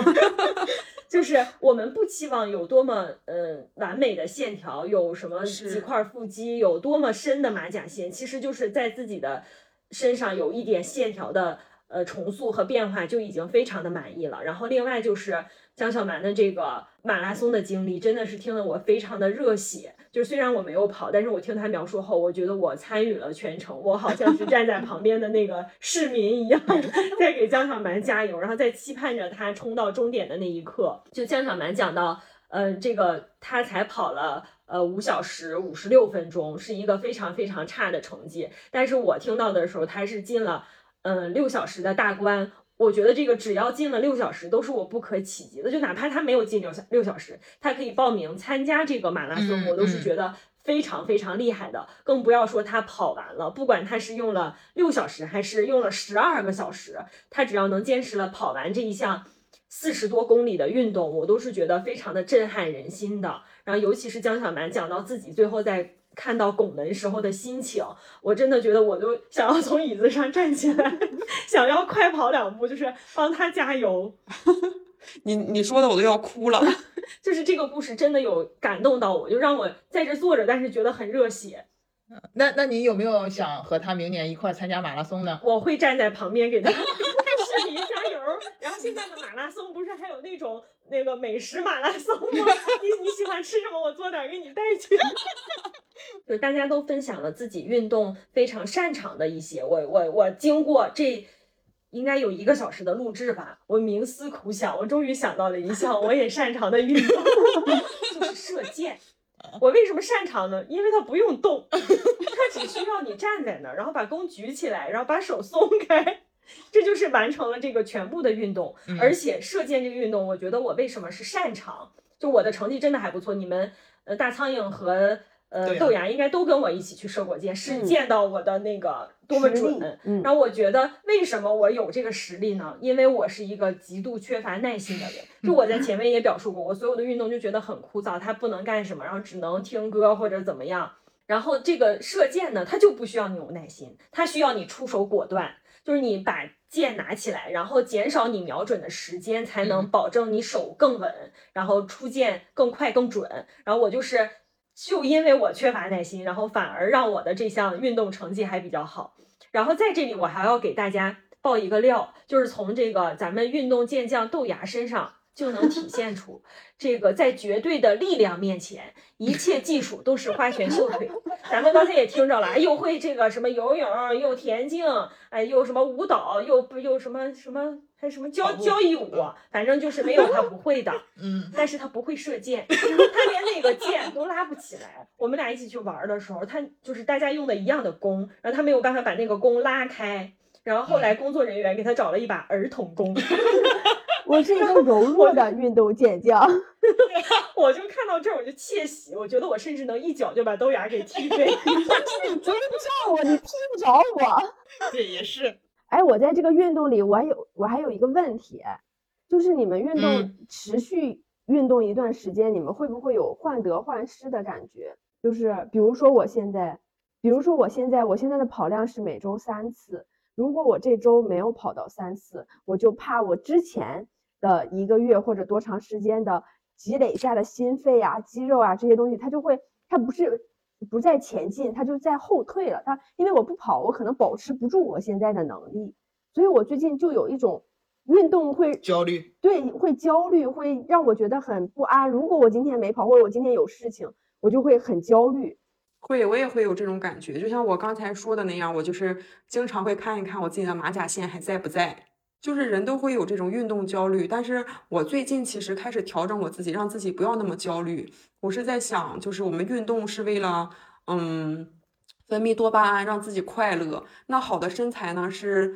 就是我们不期望有多么呃完美的线条，有什么几块腹肌，有多么深的马甲线，其实就是在自己的身上有一点线条的呃重塑和变化就已经非常的满意了。然后另外就是江小蛮的这个马拉松的经历，真的是听得我非常的热血。就是虽然我没有跑，但是我听他描述后，我觉得我参与了全程，我好像是站在旁边的那个市民一样，在给江小蛮加油，然后在期盼着他冲到终点的那一刻。就江小蛮讲到，呃，这个他才跑了。呃，五小时五十六分钟是一个非常非常差的成绩，但是我听到的时候，他是进了，嗯、六小时的大关。我觉得这个只要进了六小时，都是我不可企及的。就哪怕他没有进六小六小时，他可以报名参加这个马拉松，嗯我都是嗯觉得非常非常厉害的。更不要说他跑完了，不管他是用了六小时还是用了十二个小时，他只要能坚持了跑完这一项四十多公里的运动，我都是觉得非常的震撼人心的。然后尤其是江小蛮讲到自己最后在看到拱门时候的心情，我真的觉得我都想要从椅子上站起来，想要快跑两步，就是帮他加油。你你说的我都要哭了。就是这个故事真的有感动到我，就让我在这坐着，但是觉得很热血。那那你有没有想和他明年一块儿参加马拉松呢？我会站在旁边给他视频加油。然后现在的马拉松不是还有那种那个美食马拉松吗？你你喜欢吃什么，我做点儿给你带去。就大家都分享了自己运动非常擅长的一些，我我我经过这应该有一个小时的录制吧。我冥思苦想，我终于想到了一项我也擅长的运动，就是射箭。我为什么擅长呢？因为它不用动，它只需要你站在那儿，然后把弓举起来，然后把手松开，这就是完成了这个全部的运动。而且射箭这个运动，我觉得我为什么是擅长？就我的成绩真的还不错。你们呃，大苍蝇和呃豆芽应该都跟我一起去射过箭，是见到我的那个多么准。嗯，然后我觉得为什么我有这个实力呢？因为我是一个极度缺乏耐心的人。就我在前面也表述过，我所有的运动就觉得很枯燥，它不能干什么，然后只能听歌或者怎么样。然后这个射箭呢，它就不需要你有耐心，它需要你出手果断，就是你把剑拿起来，然后减少你瞄准的时间，才能保证你手更稳，然后出剑更快更准。然后我就是就因为我缺乏耐心，然后反而让我的这项运动成绩还比较好。然后在这里我还要给大家爆一个料，就是从这个咱们运动健将豆芽身上。就能体现出这个在绝对的力量面前，一切技术都是花拳绣腿。咱们刚才也听着了，又会这个什么游泳，又田径，哎，又什么舞蹈，又不又什么什么，还什么交交谊舞，反正就是没有他不会的。嗯，但是他不会射箭，他连那个箭都拉不起来。我们俩一起去玩的时候，他就是大家用的一样的弓，然后他没有办法把那个弓拉开，然后后来工作人员给他找了一把儿童弓。我是一个柔 弱的运动健将，我就看到这儿我就窃喜，我觉得我甚至能一脚就把豆芽给踢飞。你追不上我，你踢不着我。对，也是。哎，我在这个运动里，我还有我还有一个问题，就是你们运动持续运动一段时间，你们会不会有患得患失的感觉？就是比如说我现在，比如说我现在，我现在的跑量是每周三次，如果我这周没有跑到三次，我就怕我之前。的一个月或者多长时间的积累下的心肺啊、肌肉啊这些东西，它就会，它不是不再前进，它就在后退了。它因为我不跑，我可能保持不住我现在的能力，所以我最近就有一种运动会焦虑，对，会焦虑，会让我觉得很不安。如果我今天没跑，或者我今天有事情，我就会很焦虑。会，我也会有这种感觉，就像我刚才说的那样，我就是经常会看一看我自己的马甲线还在不在。就是人都会有这种运动焦虑，但是我最近其实开始调整我自己，让自己不要那么焦虑。我是在想，就是我们运动是为了，嗯，分泌多巴胺，让自己快乐。那好的身材呢，是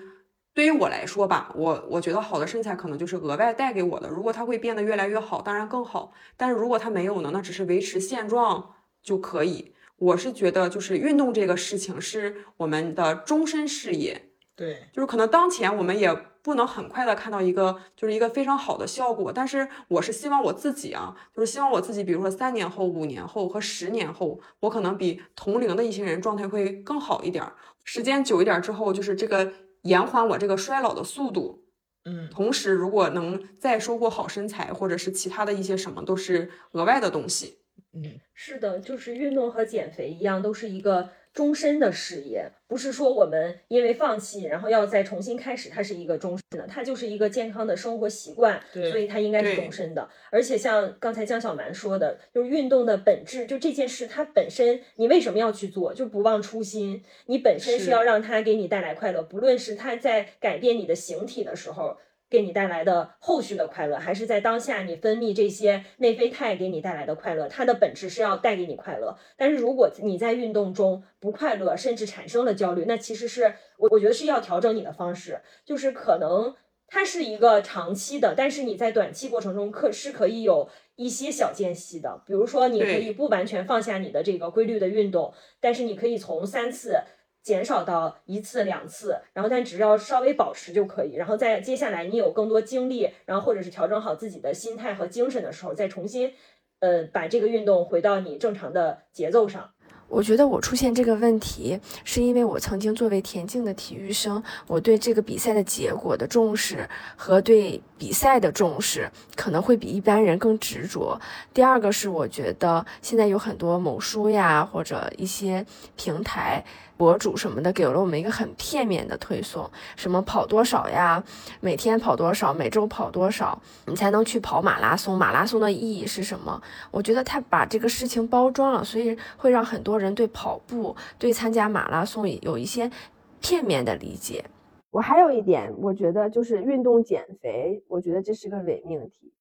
对于我来说吧，我我觉得好的身材可能就是额外带给我的。如果它会变得越来越好，当然更好。但是如果它没有呢，那只是维持现状就可以。我是觉得，就是运动这个事情是我们的终身事业。对，就是可能当前我们也。不能很快的看到一个就是一个非常好的效果，但是我是希望我自己啊，就是希望我自己，比如说三年后、五年后和十年后，我可能比同龄的一些人状态会更好一点。时间久一点之后，就是这个延缓我这个衰老的速度。嗯，同时如果能再收获好身材，或者是其他的一些什么，都是额外的东西。嗯，是的，就是运动和减肥一样，都是一个。终身的事业，不是说我们因为放弃，然后要再重新开始，它是一个终身的，它就是一个健康的生活习惯，所以它应该是终身的。而且像刚才江小蛮说的，就是运动的本质，就这件事它本身，你为什么要去做？就不忘初心，你本身是要让它给你带来快乐，不论是它在改变你的形体的时候。给你带来的后续的快乐，还是在当下你分泌这些内啡肽给你带来的快乐，它的本质是要带给你快乐。但是如果你在运动中不快乐，甚至产生了焦虑，那其实是我我觉得是要调整你的方式，就是可能它是一个长期的，但是你在短期过程中可是可以有一些小间隙的，比如说你可以不完全放下你的这个规律的运动，但是你可以从三次。减少到一次两次，然后但只要稍微保持就可以，然后在接下来你有更多精力，然后或者是调整好自己的心态和精神的时候，再重新，呃，把这个运动回到你正常的节奏上。我觉得我出现这个问题，是因为我曾经作为田径的体育生，我对这个比赛的结果的重视和对比赛的重视，可能会比一般人更执着。第二个是，我觉得现在有很多某书呀，或者一些平台。博主什么的给了我们一个很片面的推送，什么跑多少呀，每天跑多少，每周跑多少，你才能去跑马拉松？马拉松的意义是什么？我觉得他把这个事情包装了，所以会让很多人对跑步、对参加马拉松有一些片面的理解。我还有一点，我觉得就是运动减肥，我觉得这是个伪命题。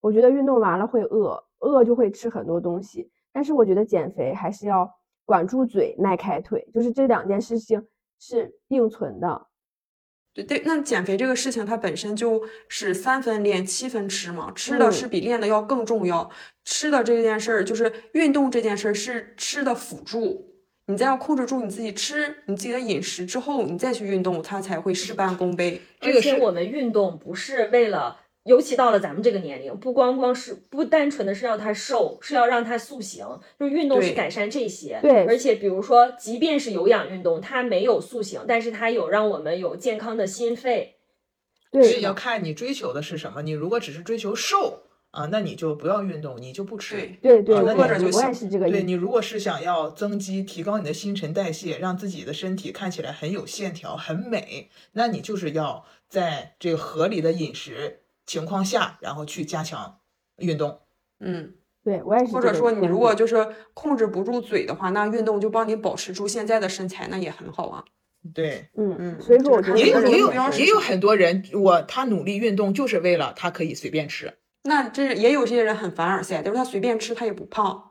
我觉得运动完了会饿，饿就会吃很多东西，但是我觉得减肥还是要管住嘴，迈开腿，就是这两件事情是并存的。对对，那减肥这个事情，它本身就是三分练，七分吃嘛。吃的是比练的要更重要。吃的这件事儿，就是运动这件事儿是吃的辅助。你再要控制住你自己吃你自己的饮食之后，你再去运动，它才会事半功倍。而且我们运动不是为了。尤其到了咱们这个年龄，不光光是不单纯的是让他瘦，是要让他塑形，就是运动是改善这些。对，而且比如说，即便是有氧运动，它没有塑形，但是它有让我们有健康的心肺。对，所以要看你追求的是什么。你如果只是追求瘦啊，那你就不要运动，你就不吃。对对，或者我也是这个。对你如果是想要增肌、提高你的新陈代谢，让自己的身体看起来很有线条、很美，那你就是要在这个合理的饮食。情况下，然后去加强运动。嗯，对我也是。或者说，你如果就是控制不住嘴的话，那运动就帮你保持住现在的身材，那也很好啊。对，嗯嗯。所以说，我觉得也有也有也有很多人，我他努力运动就是为了他可以随便吃。那这也有些人很凡尔赛，就是他随便吃他也不胖，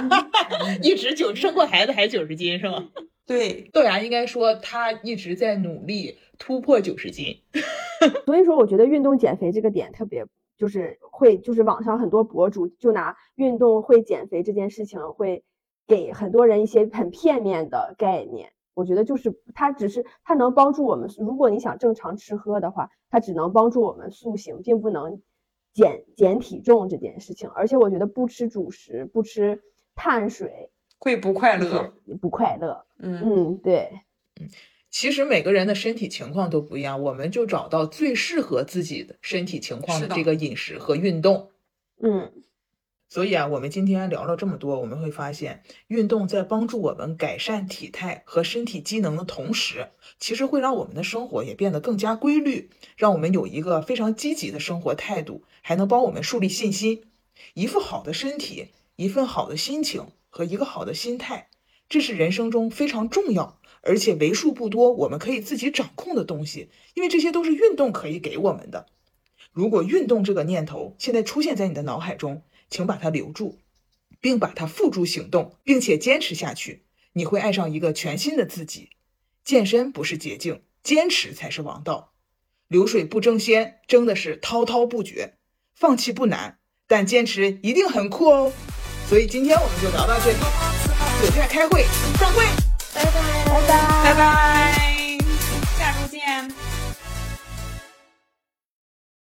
一直九生过孩子还九十斤是吗？对，豆芽应该说他一直在努力突破九十斤。所以说，我觉得运动减肥这个点特别，就是会，就是网上很多博主就拿运动会减肥这件事情，会给很多人一些很片面的概念。我觉得就是它只是它能帮助我们，如果你想正常吃喝的话，它只能帮助我们塑形，并不能减减体重这件事情。而且我觉得不吃主食，不吃碳水会不快乐，不快乐。嗯嗯，对，嗯。其实每个人的身体情况都不一样，我们就找到最适合自己的身体情况的这个饮食和运动。嗯，所以啊，我们今天聊了这么多，我们会发现，运动在帮助我们改善体态和身体机能的同时，其实会让我们的生活也变得更加规律，让我们有一个非常积极的生活态度，还能帮我们树立信心。一副好的身体，一份好的心情和一个好的心态，这是人生中非常重要。而且为数不多，我们可以自己掌控的东西，因为这些都是运动可以给我们的。如果运动这个念头现在出现在你的脑海中，请把它留住，并把它付诸行动，并且坚持下去，你会爱上一个全新的自己。健身不是捷径，坚持才是王道。流水不争先，争的是滔滔不绝。放弃不难，但坚持一定很酷哦。所以今天我们就聊到这里，酒店开会散会。拜拜，拜拜，拜拜，下周见。